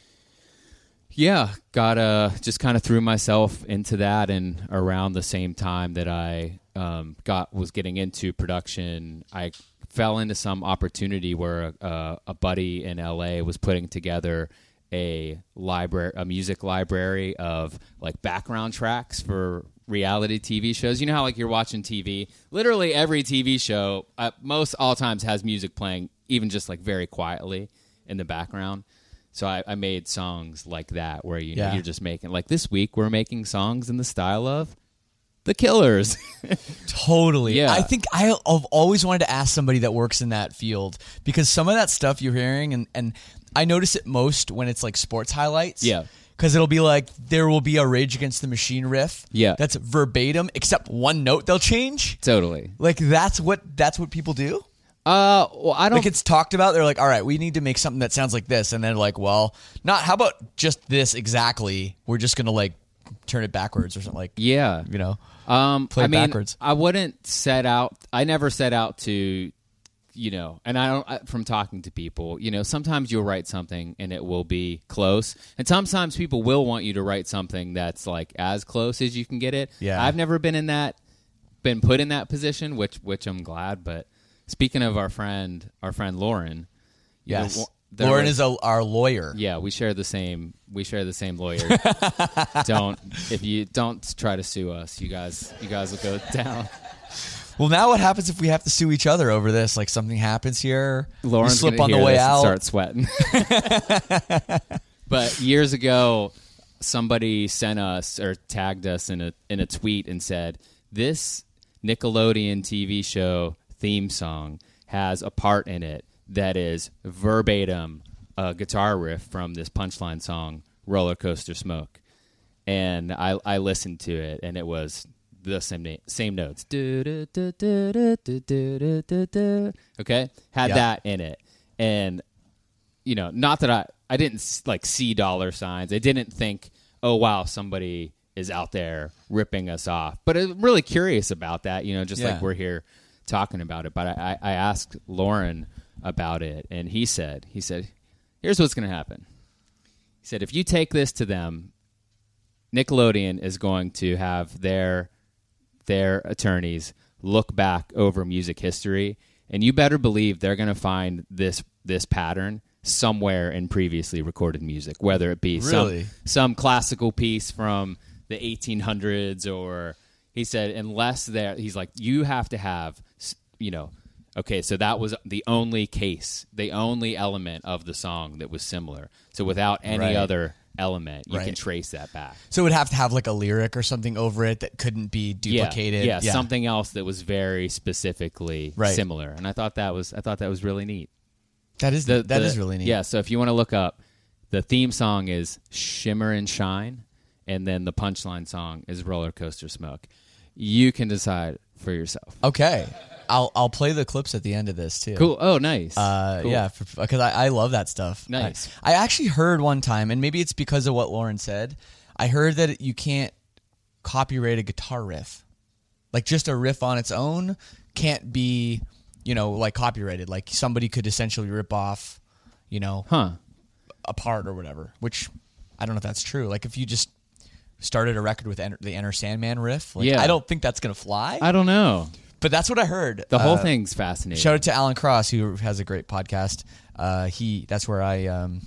yeah, got uh just kind of threw myself into that, and around the same time that I um, got was getting into production, I fell into some opportunity where a, a buddy in LA was putting together a library, a music library of like background tracks for reality TV shows. You know how like you're watching TV, literally every TV show, uh, most all times has music playing, even just like very quietly in the background. So I, I made songs like that where you know Yeah. you're just making like this week we're making songs in the style of the Killers. *laughs* Totally. Yeah. I think I- I've always wanted to ask somebody that works in that field because some of that stuff you're hearing, and, and I notice it most when it's like sports highlights. Yeah. Because it'll be like there will be a Rage Against the Machine riff. Yeah. That's verbatim, except one note they'll change. totally. Like that's what that's what people do. Uh, well, I don't. Like it's talked about. They're like, all right, we need to make something that sounds like this, and then like, well, not. How about just this exactly? We're just gonna like turn it backwards or something like. yeah. You know. Um, Play I mean, backwards. I wouldn't set out. I never set out to, you know, and I don't. I, from talking to people, you know, sometimes you'll write something and it will be close, and sometimes people will want you to write something that's like as close as you can get it. Yeah. I've never been in that, been put in that position, which which I'm glad. But speaking of our friend, our friend Lauren, you know, Yes. Lauren was- is a, our lawyer. Yeah, we share the same. We share the same lawyer. *laughs* don't if you don't try to sue us, you guys. You guys will go *laughs* down. Well, now what happens if we have to sue each other over this? Like something happens here, Lauren slip on the way out. start sweating. *laughs* but years ago, somebody sent us or tagged us in a in a tweet and said this Nickelodeon TV show theme song has a part in it that is verbatim a guitar riff from this punchline song roller coaster smoke. And i i listened to it and it was the same na- same notes. Okay? Had that in it. And you know not that i i didn't like see dollar signs. I didn't think oh wow somebody is out there ripping us off. But i'm really curious about that you know just yeah. like we're here talking about it. But I, I asked Lauren about it and he said, he said, "Here's what's going to happen." He said, "If you take this to them, Nickelodeon is going to have their their attorneys look back over music history and you better believe they're going to find this this pattern somewhere in previously recorded music whether it be Really? some some classical piece from the 1800s or he said unless there he's like you have to have you know okay so that was the only case the only element of the song that was similar so without any Right. other element you can trace that back So it would have to have like a lyric or something over it that couldn't be duplicated. yeah, yeah, something else that was very specifically Right. similar, and I thought that was I thought that was really neat. That is The- that the- is really neat. Yeah, so if you want to look up, the theme song is "Shimmer and Shine," and then the punchline song is "Roller Coaster Smoke." You can decide for yourself. Okay. I'll I'll play the clips at the end of this too. Cool. Oh, nice. Uh, Cool. Yeah, because I, I love that stuff. Nice. I, I actually heard one time, and maybe it's because of what Lauren said. I heard that you can't copyright a guitar riff, like just a riff on its own can't be, you know, like copyrighted. Like somebody could essentially rip off, you know, Huh. a part or whatever. Which I don't know if that's true. Like if you just started a record with Enter, the Enter Sandman riff, like, Yeah. I don't think that's gonna fly. I don't know. but that's what I heard. The whole Uh, thing's fascinating. Shout out to Alan Cross who has a great podcast. Uh, he that's where I um,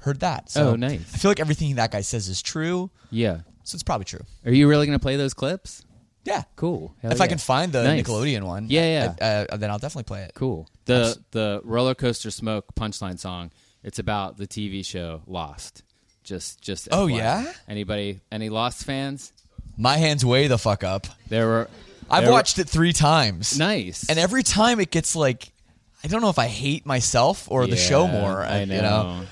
heard that. So Oh, nice. I feel like everything that guy says is true, yeah. so it's probably true. Are you really going to play those clips? Yeah, Cool. Hell if I can find the Nice. Nickelodeon one, Yeah, yeah. uh, then I'll definitely play it. Cool. The the roller coaster smoke punchline song. It's about the TV show Lost. Just just. Oh, FYI. yeah? Anybody? Any Lost fans? My hands way the fuck up. There were. I've there were- watched it three times. Nice. and every time it gets like, I don't know if I hate myself or the show Yeah, more. I uh, know. You know,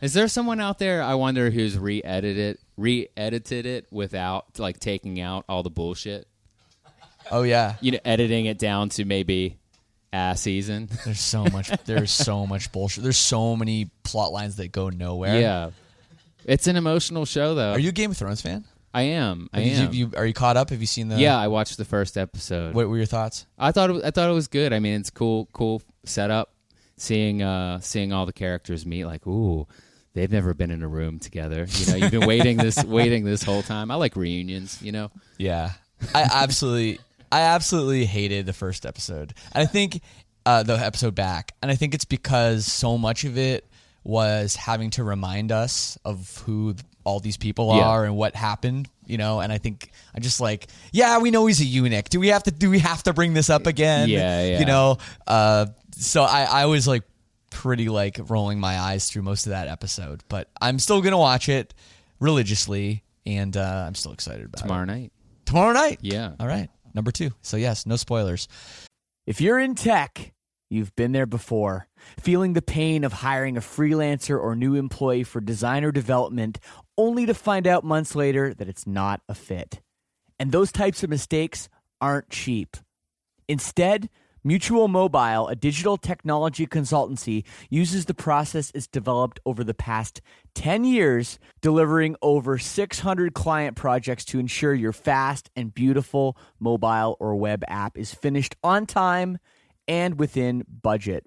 Is there someone out there? I wonder who's re-edited re-edited it without like taking out all the bullshit. oh yeah, You know, editing it down to maybe ass season. There's so much. There's so much bullshit. There's so many plot lines that go nowhere. yeah, it's an emotional show though. Are you a Game of Thrones fan? I am. I you- am. you- are you caught up? Have you seen the? yeah, I watched the first episode. What were your thoughts? I thought it, I thought it was good. I mean, it's cool, cool setup. Seeing uh, seeing all the characters meet, like, ooh, they've never been in a room together. You know, you've been waiting this *laughs* waiting this whole time. I like reunions. You know, Yeah, I absolutely, I absolutely hated the first episode. And I think uh, the episode back, and I think it's because so much of it was having to remind us of who all these people Yeah. are and what happened. You know, and I think I'm just like, yeah, we know he's a eunuch. Do we have to? Do we have to bring this up again? Yeah, yeah. You know, uh, so I, I was like pretty like rolling my eyes through most of that episode, but I'm still gonna watch it religiously, and uh, I'm still excited about it. tomorrow night. Tomorrow night. Yeah. All right. Number two. So, yes, no spoilers. If you're in tech, you've been there before, feeling the pain of hiring a freelancer or new employee for design or development only to find out months later that it's not a fit. And those types of mistakes aren't cheap. Instead, Mutual Mobile, a digital technology consultancy, uses the process it's developed over the past 10 years, delivering over 600 client projects to ensure your fast and beautiful mobile or web app is finished on time and within budget.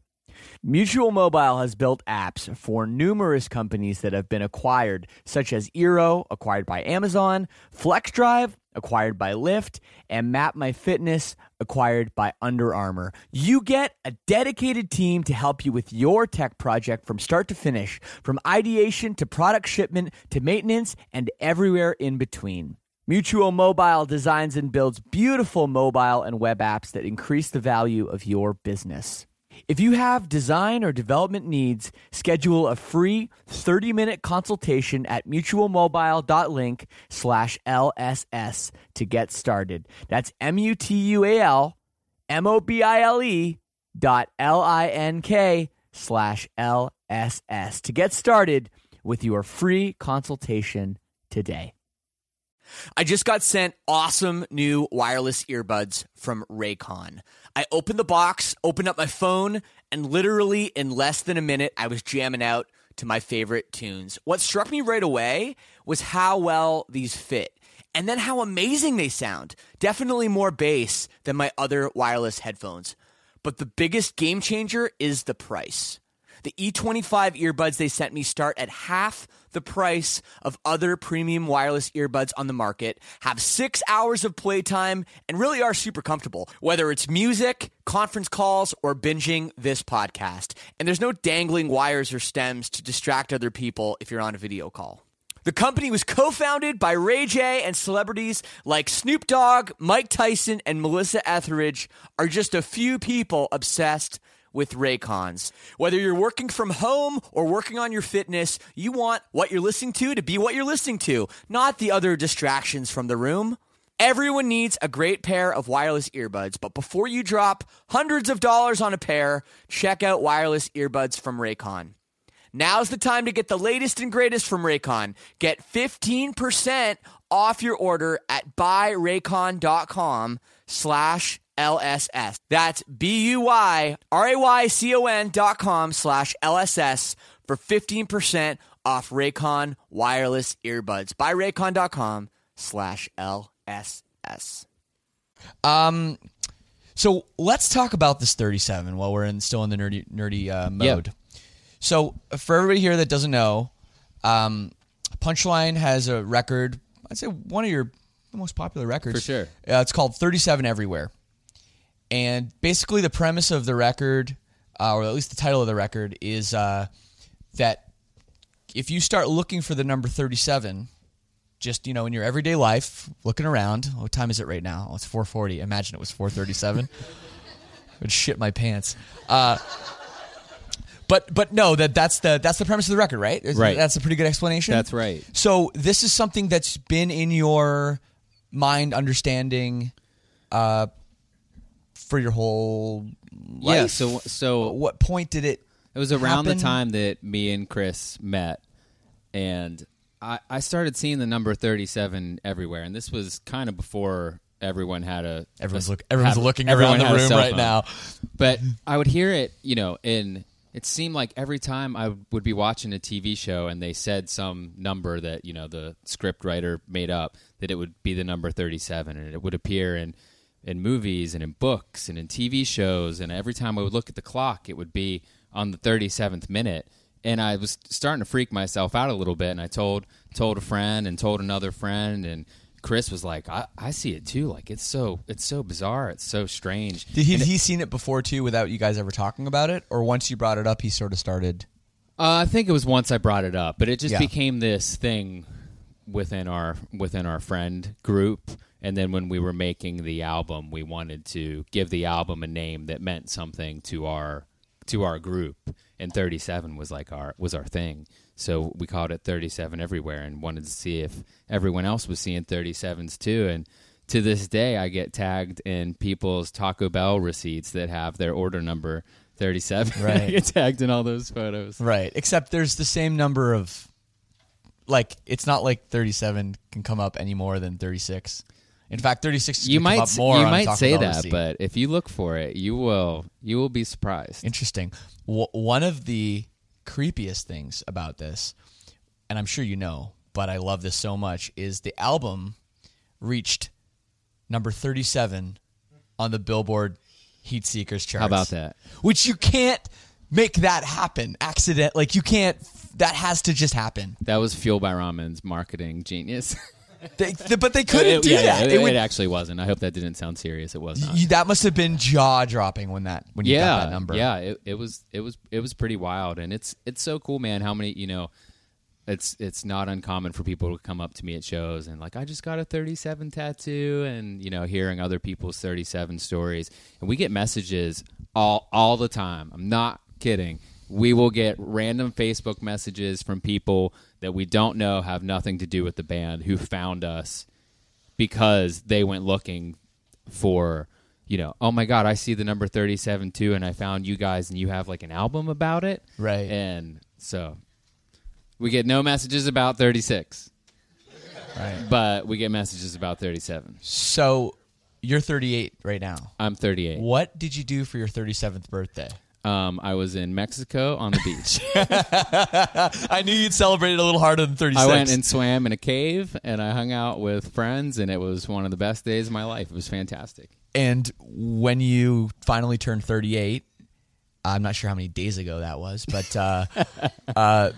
Mutual Mobile has built apps for numerous companies that have been acquired, such as Eero, acquired by Amazon, FlexDrive, acquired by Lyft, and MapMyFitness, acquired by Under Armour. You get a dedicated team to help you with your tech project from start to finish, from ideation to product shipment to maintenance and everywhere in between. Mutual Mobile designs and builds beautiful mobile and web apps that increase the value of your business. If you have design or development needs, schedule a free 30-minute consultation at mutualmobile.link slash LSS to get started. That's M-U-T-U-A-L M-O-B-I-L-E dot L-I-N-K slash L-S-S to get started with your free consultation today. I just got sent awesome new wireless earbuds from Raycon. I opened the box, opened up my phone, and literally in less than a minute, I was jamming out to my favorite tunes. What struck me right away was how well these fit. And then how amazing they sound. Definitely more bass than my other wireless headphones. But the biggest game changer is the price. The E25 earbuds they sent me start at half the price of other premium wireless earbuds on the market, have six hours of playtime, and really are super comfortable, whether it's music, conference calls, or binging this podcast. And there's no dangling wires or stems to distract other people if you're on a video call. The company was co founded by Ray J, and celebrities like Snoop Dogg, Mike Tyson, and Melissa Etheridge are just a few people obsessed with Raycons. Whether you're working from home or working on your fitness, you want what you're listening to to be what you're listening to, not the other distractions from the room. Everyone needs a great pair of wireless earbuds, but before you drop hundreds of dollars on a pair, check out wireless earbuds from Raycon. Now's the time to get the latest and greatest from Raycon. Get 15% off your order at buyraycon.com slash LSS. That's B-U-Y-R-A-Y-C-O-N dot com slash LSS for 15% off Raycon wireless earbuds. Buyraycon.com slash LSS. Um, so let's talk about this 37 while we're in still in the nerdy nerdy uh, mode. So for everybody here that doesn't know, um, Punchline has a record. I'd say one of your most popular records For sure. Uh, it's called 37 Everywhere, and basically the premise of the record, uh, or at least the title of the record, is uh, that if you start looking for the number 37 just you know in your everyday life looking around what time is it right now? Oh, it's 4.40 imagine it was 4.37 would *laughs* shit my pants. Uh, but but no that that's the that's the premise of the record right? Right. that's a pretty good explanation? That's right. so this is something that's been in your mind understanding uh, for your whole life Yeah. So so what point did it It was around happen? the time that me and Chris met, and I, I started seeing the number 37 everywhere. And this was kind of before everyone had a Everyone's a- look. Everyone's had- looking everyone around the room right now. But I would hear it, you know, in it seemed like every time I would be watching a TV show and they said some number that, you know, the script writer made up, that it would be the number 37 and it would appear in in movies and in books and in TV shows and every time I would look at the clock it would be on the 37th minute and I was starting to freak myself out a little bit and I told told a friend and told another friend and Chris was like, I, I see it too. Like it's so it's so bizarre. It's so strange. Did he? He seen it before too, without you guys ever talking about it, or once you brought it up, he sort of started. Uh, I think it was once I brought it up, but it just Yeah. became this thing within our within our friend group. And then when we were making the album, we wanted to give the album a name that meant something to our to our group. And 37 was like our was our thing. So we called it 37 everywhere and wanted to see if everyone else was seeing 37s too. And to this day, I get tagged in people's Taco Bell receipts that have their order number 37. *laughs* I Right. get tagged in all those photos. Right. Except there's the same number of, like, it's not like 37 can come up any more than 36. In fact, 36 you might come up more. you might say that, receipt. but if you look for it, you will you will be surprised. Interesting. W- one of the creepiest things about this, and I'm sure you know, but I love this so much, is the album reached number 37 on the Billboard Heat Seekers charts. How about that? Which you can't make that happen. Accident. Like, you can't. That has to just happen. That was fueled by Ramen's marketing genius. *laughs* They, th- but they couldn't It- do yeah, that. yeah, it, It it actually wasn't. I hope that didn't sound serious. It was not. you- that must have been jaw dropping when that when you yeah, got that number. yeah. It, it was it was it was pretty wild, and it's it's so cool, man. How many you know? It's it's not uncommon for people to come up to me at shows and like I just got a 37 tattoo and you know hearing other people's 37 stories and we get messages all all the time. I'm not kidding. We will get random Facebook messages from people that we don't know have nothing to do with the band who found us because they went looking for you know oh my god i see the number 37 too and i found you guys and you have like an album about it Right. and so we get no messages about 36 Right. but we get messages about 37 So you're 38 right now. i'm 38 What did you do for your 37th birthday? Um, i was in mexico on the beach *laughs* I knew you'd celebrate it a little harder than 36. i went and swam in a cave and i hung out with friends and it was one of the best days of my life it was fantastic and when you finally turned 38, I'm not sure how many days ago that was, but uh, *laughs* uh,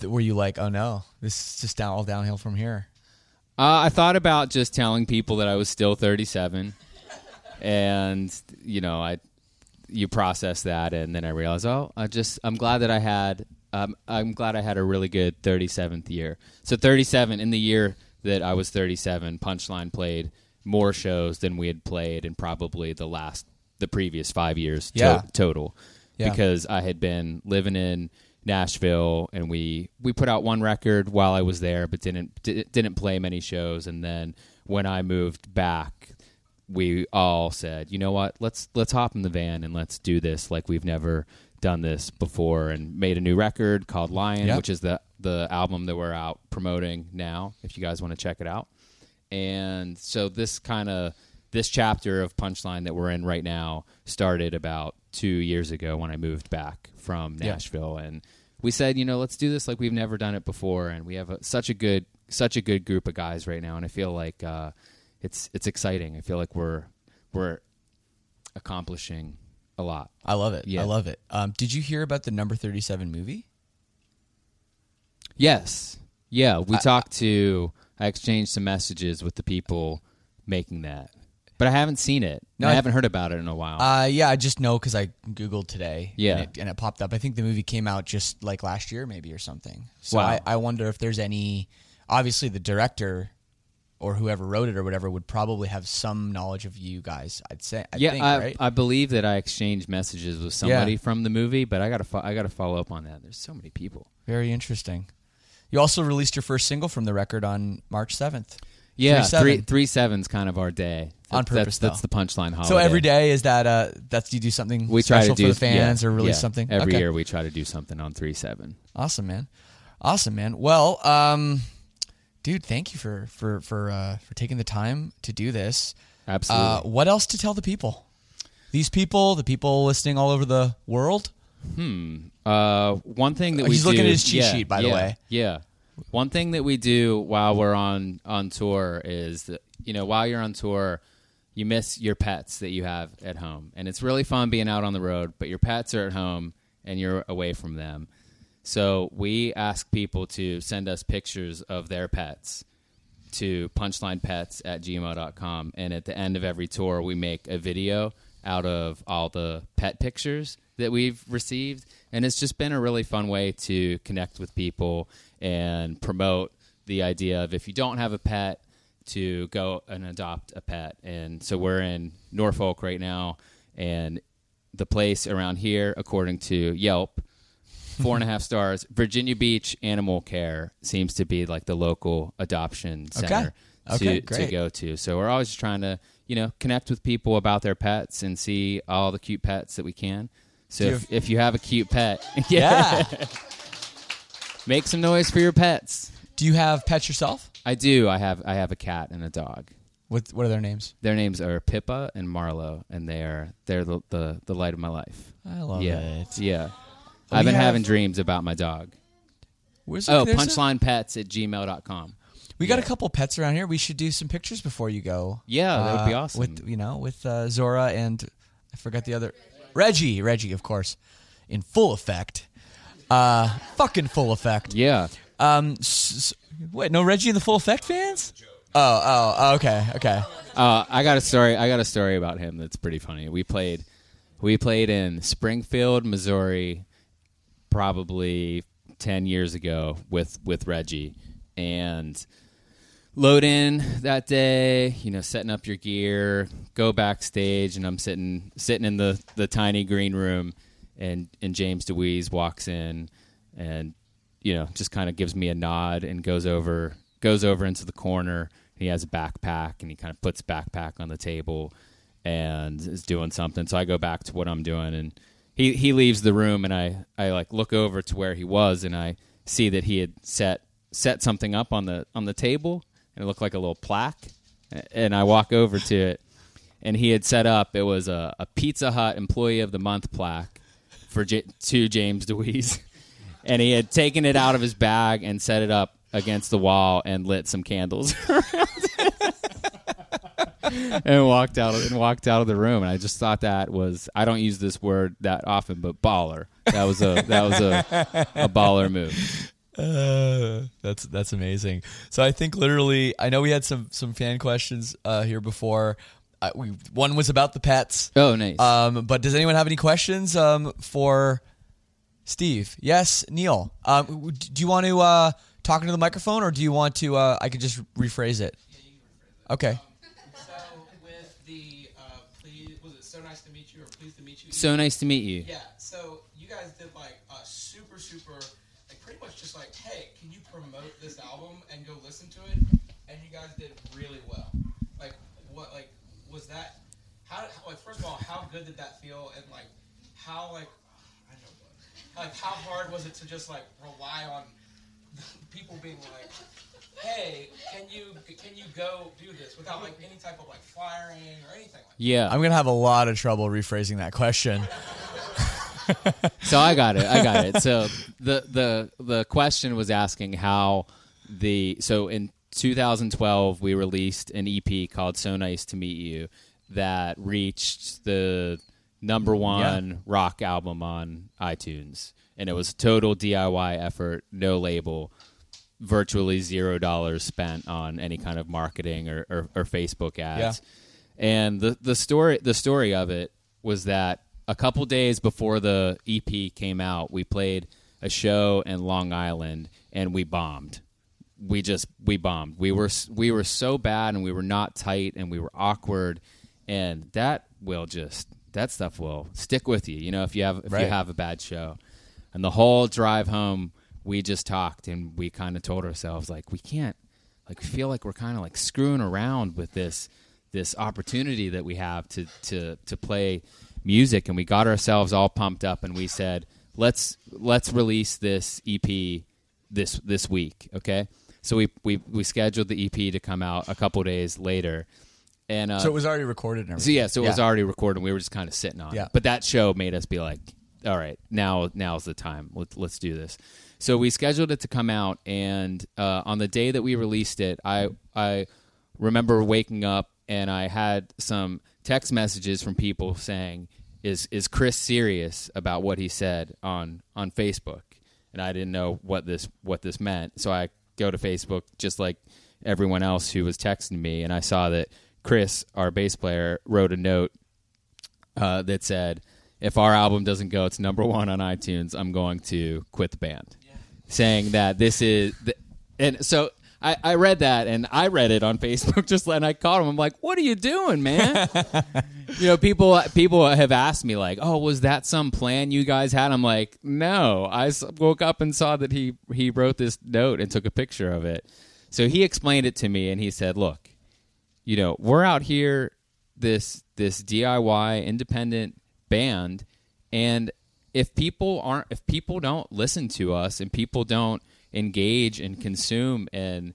th- were you like, oh no, this is just down, all downhill from here? Uh, I thought about just telling people that I was still 37, and you know, I you process that, and then I realized, oh, I just I'm glad that I had um, I'm glad I had a really good 37th year. So 37 in the year that I was 37, Punchline played more shows than we had played in probably the last the previous five years to- Yeah. total Yeah. because I had been living in Nashville and we we put out one record while I was there but didn't di- didn't play many shows and then when I moved back we all said, "You know what? Let's let's hop in the van and let's do this like we've never done this before." And made a new record called Lion, Yep. which is the the album that we're out promoting now. If you guys want to check it out, and so this kind of this chapter of Punchline that we're in right now started about two years ago when I moved back from. Nashville, and we said, you know, let's do this like we've never done it before, and we have a, such a good such a good group of guys right now, and I feel like uh, it's it's exciting. I feel like we're we're accomplishing a lot. I love it. Yeah. I love it. Um, did you hear about the number 37 movie? Yes, yeah, we talked to. I exchanged some messages with the people making that, but I haven't seen it. No, I I- haven't heard about it in a while. Uh, yeah, I just know because I Googled today. Yeah. And it, and it popped up. I think the movie came out just like last year, maybe, or something. So Wow. I, I wonder if there's any. Obviously, the director or whoever wrote it or whatever would probably have some knowledge of you guys. I'd say. I yeah, think, I, right? I believe that I exchanged messages with somebody from the movie, but I gotta fo- I gotta follow up on that. There's so many people. Very interesting. You also released your first single from the record on March 7th. Yeah, Three three seven. three seven's kind of our day. On purpose, That's, though. the punchline holiday. So every day is that uh that's you do something we try special to do for the fans yeah, or release yeah. something every Okay. year. We try to do something on three seven. Awesome, man. Awesome, man. Well, um, dude, thank you for for for uh, for taking the time to do this. Absolutely. Uh, what else to tell the people? These people, the people listening all over the world. Hmm. Uh, one thing that Oh, we he's do, looking at his cheat yeah, sheet, by the way. Yeah. One thing that we do while we're on on tour is that you know while you're on tour, you miss your pets that you have at home, and it's really fun being out on the road. But your pets are at home, and you're away from them. So we ask people to send us pictures of their pets to punchlinepets at gmail.com. And at the end of every tour, we make a video out of all the pet pictures that we've received. And it's just been a really fun way to connect with people and promote the idea of if you don't have a pet, to go and adopt a pet. And so we're in Norfolk right now. And the place around here, according to Yelp, four and a half stars. Virginia Beach Animal Care seems to be like the local adoption center Okay, to, great. to go to. So we're always trying to, you know, connect with people about their pets and see all the cute pets that we can. So if, if you have a cute pet, *laughs* Yeah. *laughs* make some noise for your pets. Do you have pets yourself? I do. I have I have a cat and a dog. What What are their names? Their names are Pippa and Marlo, and they are they're the the, the light of my life. I love yeah, it. yeah. I've been have- having dreams about my dog. Where's Oh, there's punchlinepets at gmail.com. We got a couple pets around here. We should do some pictures before you go. Yeah, that would be Uh, awesome. With you know, with uh, Zora and I forgot the other Reggie. Reggie, of course, in full effect. Uh, fucking full effect. Yeah. Um, s- s- wait, no Reggie and the Full Effect fans? Oh, oh, oh, okay, okay. Uh, I got a story. I got a story about him that's pretty funny. We played, we played in Springfield, Missouri, probably ten years ago with with Reggie, and load in that day. You know, setting up your gear, go backstage, and I'm sitting sitting in the the tiny green room, and and James Dewees walks in, and you know just kind of gives me a nod and goes over goes over into the corner. He has a backpack and he kind of puts backpack on the table and is doing something. So I go back to what I'm doing and he, he leaves the room and I, I like look over to where he was and I see that he had set set something up on the on the table and it looked like a little plaque. And I walk over to it and he had set up it was a, a Pizza Hut Employee of the Month plaque for J- to James Dewees. *laughs* And he had taken it out of his bag and set it up against the wall and lit some candles *laughs* *laughs* and walked out of, and walked out of the room and I just thought that was I don't use this word that often but baller that was a that was a, a baller move Uh, that's that's amazing. So I think literally, I know we had some some fan questions uh, here before. Uh, we one was about the pets. oh nice Um, but does anyone have any questions um, for Steve? Yes, Neil. Um, do you want to uh, talk into the microphone, or do you want to? Uh, I could just rephrase it. Okay. So with the uh, please, was it so nice to meet you or pleased to meet you? So nice to meet you yeah. So you guys did like a super super, like pretty much just like, hey, can you promote this album and go listen to it? And you guys did really well. Like what? Like was that? How? Like first of all, how good did that feel? And like how like I know. Like how hard was it to just like rely on *laughs* people being like, hey, can you can you go do this without like any type of like firing or anything like? yeah I'm gonna have a lot of trouble rephrasing that question. *laughs* So I got it. I got it. So the the the question was asking how the so in 2012 we released an EP called "So Nice to Meet You" that reached the number one rock album on iTunes, and it was a total DIY effort, no label, virtually zero dollars spent on any kind of marketing or, or, or Facebook ads. And the the story the story of it was that a couple days before the EP came out, we played a show in Long Island and we bombed. We just we bombed. We were we were so bad and we were not tight and we were awkward and that will just that stuff will stick with you. You know, if you have if Right. you have a bad show. And the whole drive home we just talked and we kind of told ourselves like we can't like feel like we're kind of like screwing around with this this opportunity that we have to to to play music and we got ourselves all pumped up and we said let's let's release this EP this this week okay so we we we scheduled the EP to come out a couple days later and uh, So it was already recorded and so yeah, so it was already recorded. And we were just kind of sitting on Yeah. it. But that show made us be like, all right, now now's the time. Let's let's do this. So we scheduled it to come out, and uh, on the day that we released it, I I remember waking up and I had some text messages from people saying, "Is is Chris serious about what he said on on Facebook?" And I didn't know what this what this meant, so I go to Facebook just like everyone else who was texting me, and I saw that Chris, our bass player, wrote a note uh, that said, "If our album doesn't go to number one on iTunes, I'm going to quit the band." Saying that this is, th- and so I, I read that and I read it on Facebook *laughs* just and I called him. I'm like, "What are you doing, man?" *laughs* you know, people people have asked me like, "Oh, was that some plan you guys had?" I'm like, "No, I woke up and saw that he he wrote this note and took a picture of it." So he explained it to me and he said, "Look, you know, we're out here this this DIY independent band and if people aren't if people don't listen to us and people don't engage and consume and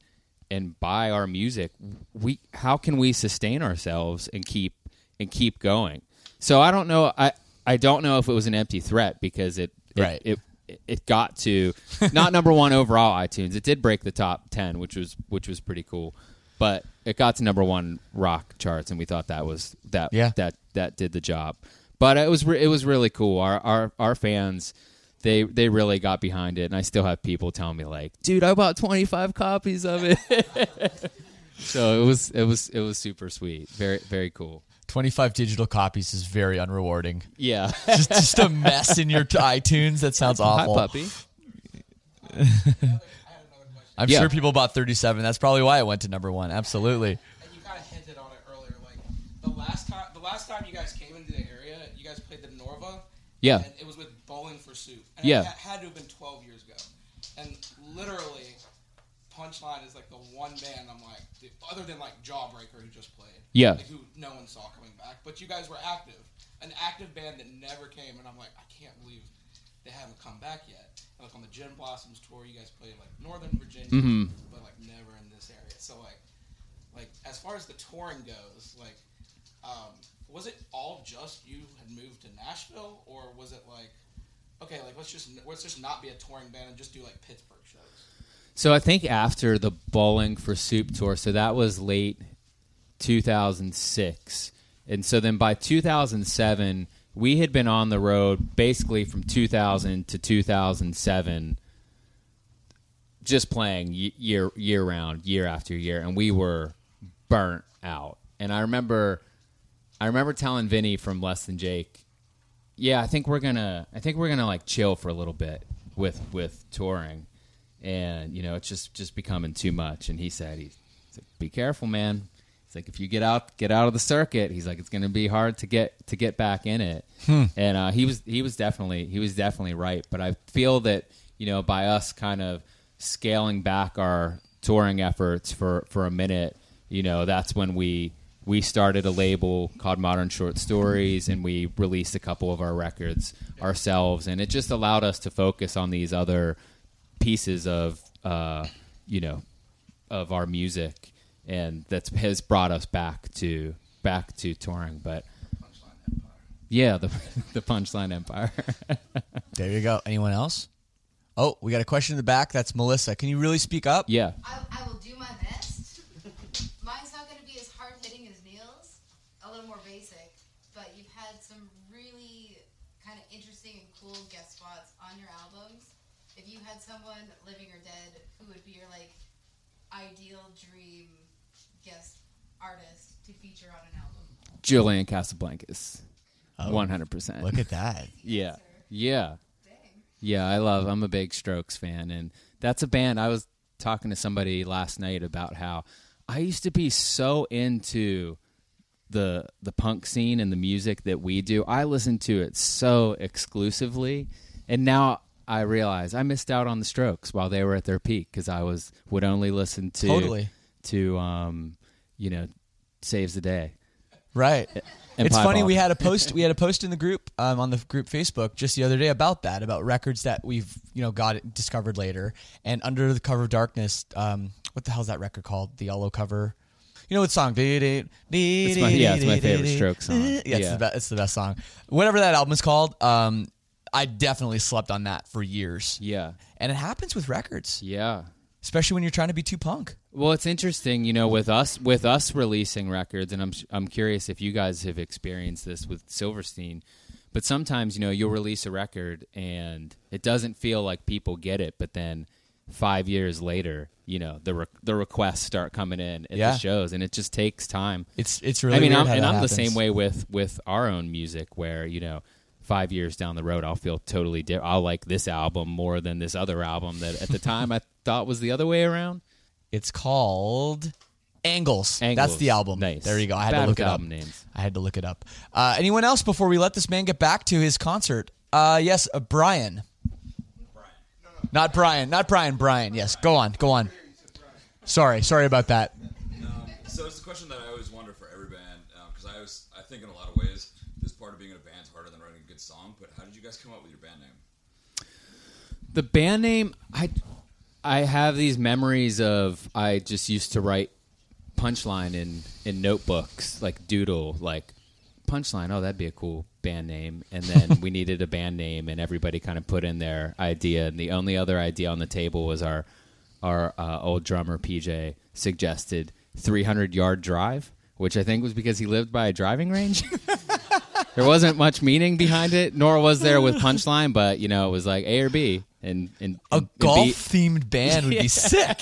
and buy our music, we how can we sustain ourselves and keep and keep going? So I don't know I I don't know if it was an empty threat because it, it Right. it it got to not number one *laughs* overall iTunes. It did break the top ten, which was which was pretty cool. But it got to number one rock charts, and we thought that was that Yeah. that that did the job. But it was re- it was really cool. Our our our fans they they really got behind it, and I still have people telling me like, "Dude, I bought twenty five copies of it." *laughs* so it was it was it was super sweet, very very cool. 25 digital copies is very unrewarding. Yeah, *laughs* just, just a mess in your t- iTunes. That sounds hi awful. puppy. *laughs* I'm Yeah. sure people bought 37. That's probably why it went to number one. Absolutely. And you kind of hinted on it earlier. Like the last time, the last time you guys came into the area, you guys played the Norva. Yeah. And it was with Bowling for Soup. And Yeah. It had to have been 12 years ago. And literally, Punchline is like the one band I'm like, dude, other than like Jawbreaker who just played. Yeah. Like, who no one saw coming back, but you guys were active, an active band that never came, and I'm like, I can't believe they haven't come back yet. And, like on the Gin Blossoms tour, you guys played like Northern Virginia, mm-hmm. but like never in this area. So like, like as far as the touring goes, like, um, was it all just you had moved to Nashville, or was it like, okay, like let's just let's just not be a touring band and just do like Pittsburgh shows? So I think after the Bowling for Soup tour, so that was late 2006. And so then by 2007, we had been on the road basically from 2000 to 2007 just playing year year round, year after year and we were burnt out. And I remember I remember telling Vinnie from Less Than Jake, yeah, I think we're gonna I think we're gonna like chill for a little bit with with touring, and you know it's just just becoming too much. And he said he's like, be careful, man. He's like if you get out get out of the circuit, he's like it's gonna be hard to get to get back in it. And uh, he was he was definitely he was definitely right. But I feel that you know by us kind of scaling back our touring efforts for for a minute, you know that's when we we started a label called Modern Short Stories, and we released a couple of our records ourselves, and it just allowed us to focus on these other pieces of, uh, you know, of our music, and that has brought us back to back to touring. But yeah, the *laughs* the Punchline Empire. *laughs* There you go. Anyone else? Oh, we got a question in the back. That's Melissa. Can you really speak up? yeah, I, I will do my best. Mine's not going to be as hard hitting as Neil's, a little more basic, but you've had some really kind of interesting and cool guest spots on your albums. If you had someone living or dead, who would be your like ideal dream guest artist to feature on an album? Julian Casablancas, Oh, one hundred percent. Look at that. Yeah, yeah. Dang. Yeah, I love. I'm a big Strokes fan, and that's a band. I was talking to somebody last night about how I used to be so into the the punk scene and the music that we do. I listened to it so exclusively, and now I realize I missed out on the Strokes while they were at their peak because I was would only listen to Totally. to um you know saves the day. Right. And it's funny. Ball. We had a post. *laughs* We had a post in the group um, on the group Facebook just the other day about that, about records that we've you know got discovered later. And under the cover of darkness, um, what the hell is that record called? The yellow cover. You know what song? It's my- yeah, it's my favorite Stroke song. *laughs* Yeah, it's, Yeah. The be- it's the best song. Whatever that album is called, um, I definitely slept on that for years. Yeah. And it happens with records, Yeah. especially when you're trying to be too punk. Well, it's interesting, you know, with us with us releasing records, and I'm I'm curious if you guys have experienced this with Silverstein. But sometimes, you know, you'll release a record and it doesn't feel like people get it, but then five years later, you know, the re- the requests start coming in at Yeah. the shows, and it just takes time. It's it's really. I mean, I'm, and I'm the same way with with our own music, where you know, five years down the road, I'll feel totally different. I'll like this album more than this other album that at the time I *laughs* thought was the other way around. It's called Angles. That's the album. Nice. There you go. I had Bad to look with it up. album names. I had to look it up. Uh, anyone else before we let this man get back to his concert? Uh, yes, uh, Brian. Not Brian. Not Brian. Brian. Yes. Go on. Go on. Sorry. Sorry about that. Um, so it's a question that I always wonder for every band because I always I think in a lot of ways this part of being in a band is harder than writing a good song. But how did you guys come up with your band name? The band name, I I have these memories of I just used to write punchline in in notebooks like doodle like punchline. Oh, that'd be a cool band name. And then we *laughs* needed a band name, and everybody kind of put in their idea. And the only other idea on the table was our our uh, old drummer PJ suggested 300 yard drive, which I think was because he lived by a driving range. *laughs* there wasn't much meaning behind it, nor was there with punchline. But you know, it was like A or B, and and, A and golf B- themed *laughs* band would be sick.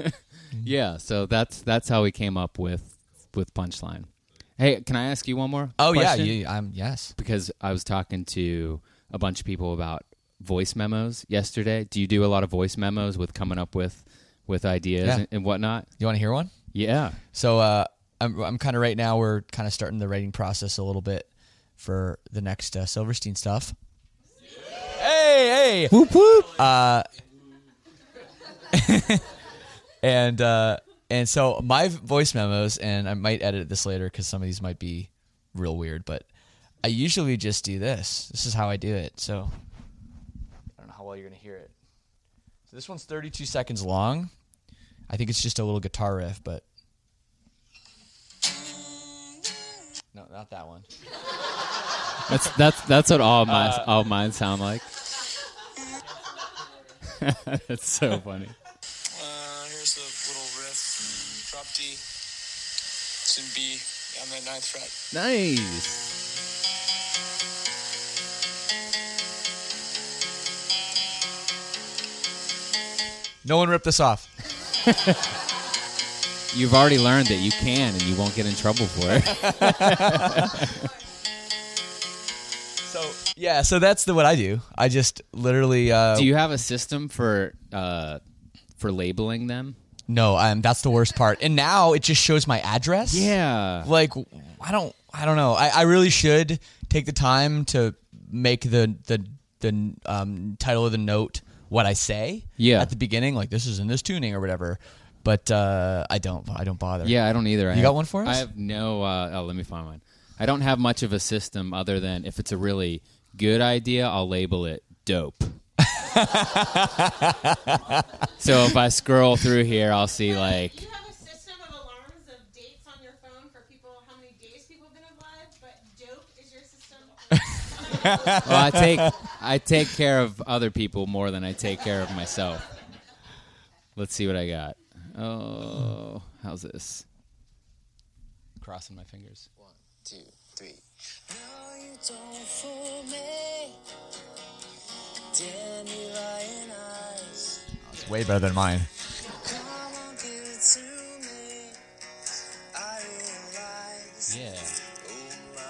*laughs* yeah. So that's that's how we came up with with punchline. Hey, can I ask you one more? Oh yeah. question? You, I'm yes. because I was talking to a bunch of people about voice memos yesterday. Do you do a lot of voice memos with coming up with with ideas Yeah. and, and whatnot? You want to hear one? Yeah. So uh, I'm I'm kind of right now. We're kind of starting the writing process a little bit for the next uh, Silverstein stuff. Hey, hey, whoop whoop. Uh, *laughs* and uh, and so my voice memos, and I might edit this later because some of these might be real weird, but I usually just do this. This is how I do it. So I don't know how well you're gonna hear it. So this one's 32 seconds long. I think it's just a little guitar riff, but no, not that one. That's that's that's what all mine Uh, all mine sound like. *laughs* that's so funny. Uh, here's the little riff. Drop D. It's in B on that ninth fret. Nice. No one ripped this off. *laughs* You've already learned that you can, and you won't get in trouble for it. *laughs* So yeah, so that's the what I do. I just literally. Uh, Do you have a system for uh, for labeling them? no, um, that's the worst part. And now it just shows my address. Yeah. Like I don't. I don't know. I, I really should take the time to make the the the um, title of the note what I say. Yeah. At the beginning, like this is in this tuning or whatever. But uh, I don't. I don't bother. Yeah, I don't either. I You got have- one for us? I have no. Uh, oh, let me find one. I don't have much of a system other than if it's a really good idea, I'll label it dope. *laughs* so if I scroll through here, I'll see like you have a system of alarms of dates on your phone for people, how many days people have been alive? But dope is your system. *laughs* well, I take I take care of other people more than I take care of myself. Let's see what I got. Oh, how's this? Crossing my fingers. One, two, three. No, you don't fool me. Dandelion eyes. It's way better than mine. Come on, give it to me. I realize. Yeah. Oh my.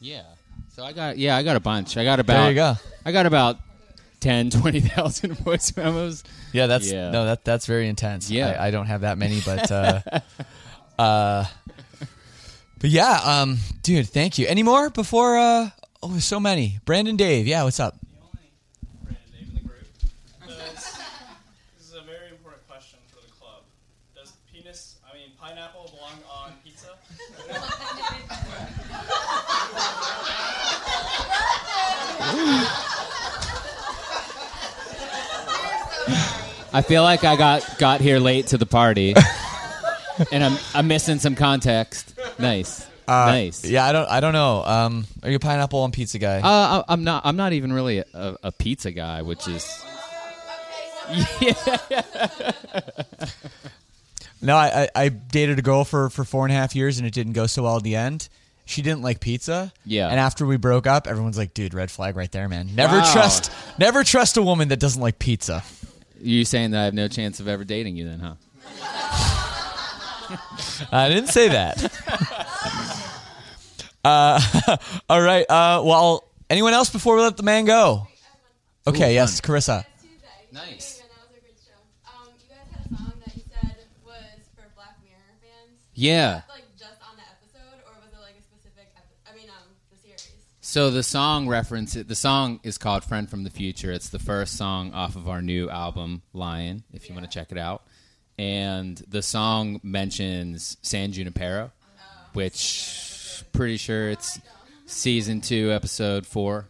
Yeah. So I got yeah, I got a bunch. I got about There you go. I got about 10, 20,000 *laughs* voice memos. Yeah, that's Yeah. no, that that's very intense. Yeah. I, I don't have that many, but uh, *laughs* uh, but yeah, um, dude, thank you. Any more before? Uh, oh, so many. Brandon, Dave, yeah, what's up? Brandon Dave in the group. Does, this is a very important question for the club. Does penis, I mean pineapple, belong on pizza? I feel like I got got here late to the party, *laughs* and I'm I'm missing some context. Nice, Uh, nice. Yeah, I don't. I don't know. Um, are you a pineapple on pizza guy? Uh, I- I'm not. I'm not even really a, a pizza guy, which is. *laughs* no, I, I I dated a girl for for four and a half years, and it didn't go so well at the end. She didn't like pizza. Yeah. And after we broke up, everyone's like, "Dude, red flag right there, man. Never Wow. trust, never trust a woman that doesn't like pizza." You saying that I have no chance of ever dating you then, huh? *laughs* I didn't say that. *laughs* uh, *laughs* all right. Uh, well, anyone else before we let the man go? Okay. Ooh, yes, fun. Carissa. Nice. Um, So the song reference the song is called "Friend from the Future." It's the first song off of our new album Lion. If you want to check it out, and the song mentions San Junipero, which pretty sure it's season two, episode four,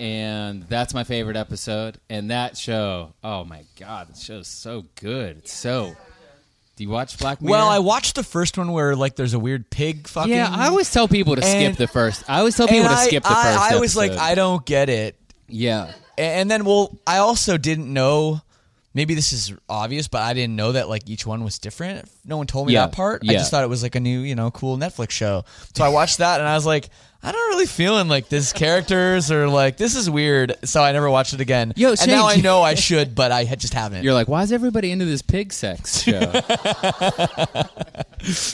and that's my favorite episode. And that show, oh my god, the show's so good. It's so. Do you watch Black Mirror? Well, I watched the first one where like there's a weird pig fucking. yeah, I always tell people to skip the first. I always tell people to I- skip the I, first. I was like, episode. I don't get it. yeah. And then, well, I also didn't know. Maybe this is obvious, but I didn't know that like each one was different. No one told me Yeah, that part. I yeah. just thought it was like a new, you know, cool Netflix show. So I watched that and I was like, I don't really feeling like this characters or like this is weird. So I never watched it again. Yo, and now I know I *laughs* should, but I just haven't. You're like, why is everybody into this pig sex show?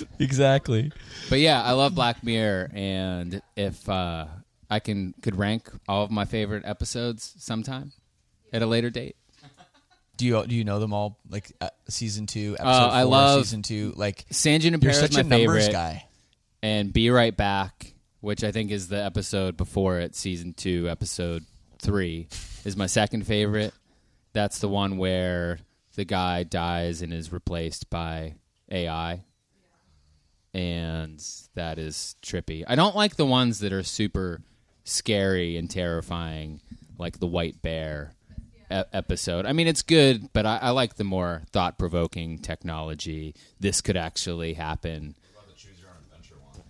*laughs* exactly. but yeah, I love Black Mirror, and if uh, I can could rank all of my favorite episodes sometime at a later date. Do you do you know them all? Like uh, season two, episode Uh, I four, love season two. Like San you're Junipero is such my a numbers favorite, guy. and Be Right Back, which I think is the episode before it, season two, episode three, is my second favorite. That's the one where the guy dies and is replaced by AI. And that is trippy. I don't like the ones that are super scary and terrifying, like the White Bear episode. I mean, it's good, but I, I like the more thought provoking technology. This could actually happen.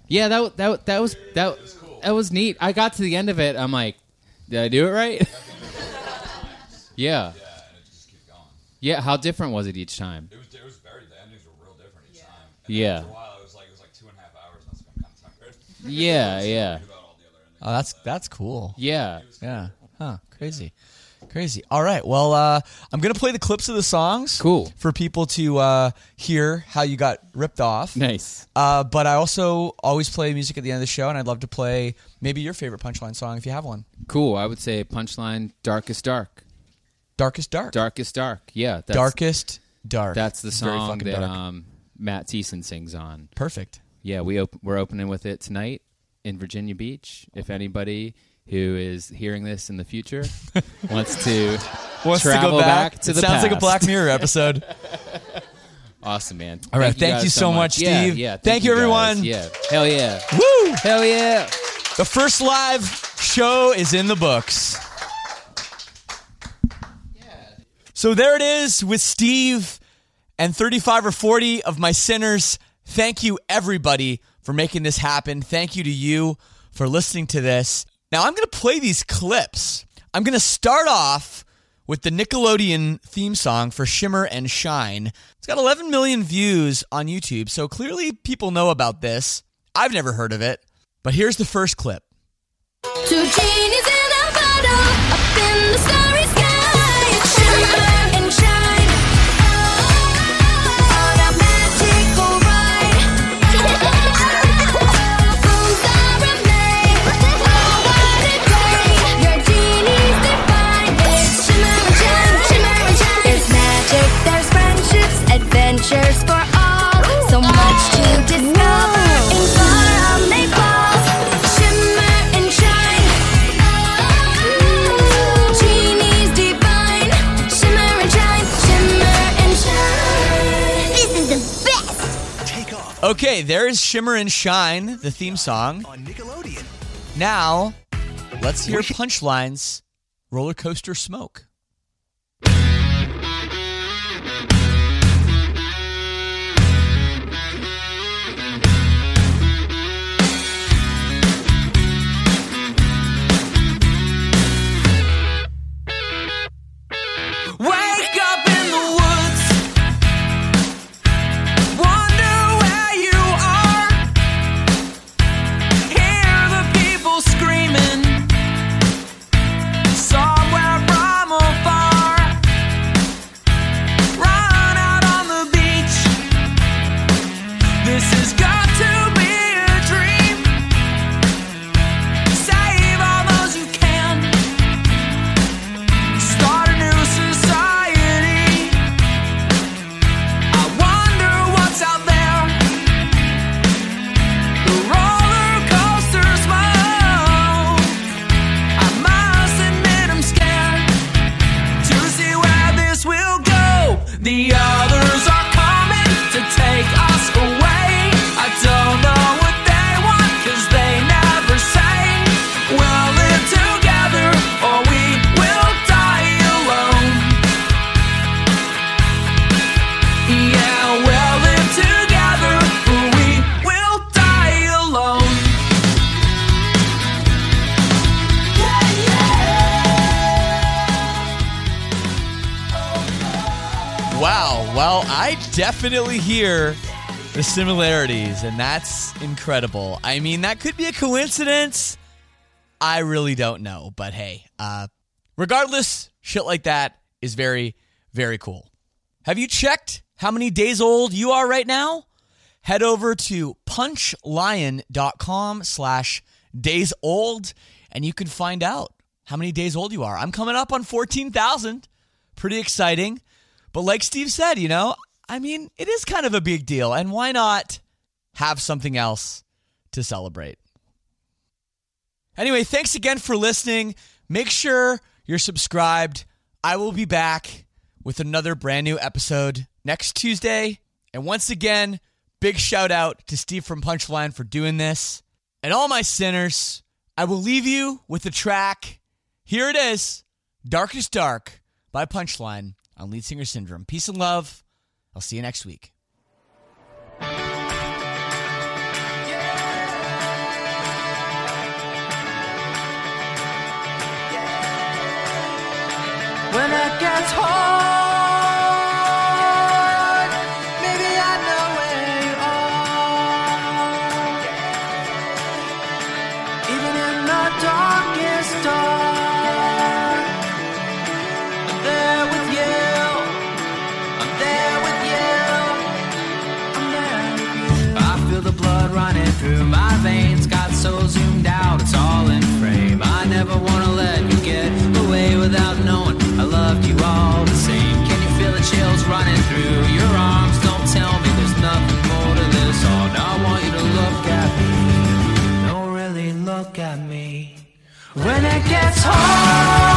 Yeah, that that that was that that was neat. I got to the end of it. I'm like, did I do it right? *laughs* yeah. Yeah. How different was it each time? It was, it was very, the endings were real different each time. Yeah. After a while, it was like, it was like two and a half hours, and that's when I'm kind of tired. Yeah. *laughs* Yeah. Oh, that's that's cool. Yeah. Yeah. Huh. Crazy. Crazy. All right. Well, uh, I'm gonna play the clips of the songs. Cool. For people to uh, hear how you got ripped off. Nice. Uh, but I also always play music at the end of the show, and I'd love to play maybe your favorite punchline song if you have one. Cool. I would say punchline Darkest Dark. Darkest Dark. Darkest Dark. Yeah. That's, Darkest Dark. That's the song that um, Matt Thiessen sings on. Perfect. Yeah, we op- we're opening with it tonight in Virginia Beach. If anybody who is hearing this in the future *laughs* wants to Wants to travel go back. back, to It the sounds like a. Black Mirror episode. *laughs* awesome, man. All right, thank guys you so much, Yeah, Steve. Yeah, Thank you, guys. everyone. Yeah, hell yeah, Woo! hell yeah. The first live show is in the books. So there it is with Steve and 35 or 40 of my Synners. Thank you, everybody, for making this happen. Thank you to you for listening to this. Now, I'm going to play these clips. I'm going to start off with the Nickelodeon theme song for Shimmer and Shine. It's got 11 million views on YouTube, so clearly people know about this. I've never heard of it, but here's the first clip. Two genies in a bottle, up in the sky, Okay, there's Shimmer and Shine, the theme song. On Nickelodeon. Now, let's hear punchlines Roller Coaster Smoke. The other definitely hear the similarities, and that's incredible. I mean, that could be a coincidence. I really don't know, but hey, uh, regardless, shit like that is very, very cool. Have you checked how many days old you are right now? Head over to punchlion.com slash days old, and you can find out how many days old you are. I'm coming up on 14,000. Pretty exciting. But like Steve said, you know, I mean, it is kind of a big deal. And why not have something else to celebrate? Anyway, thanks again for listening. Make sure you're subscribed. I will be back with another brand new episode next Tuesday. And once again, big shout out to Steve from Punchline for doing this. And all my Synners, I will leave you with a track. Here it is Darkest Dark by Punchline on Lead Singer Syndrome. Peace and love. I'll see you next week. When it gets hard, all the same. Can you feel the chills running through your arms? Don't tell me there's nothing more to this. All now I want you to look at me. Don't really look at me. When it gets hard,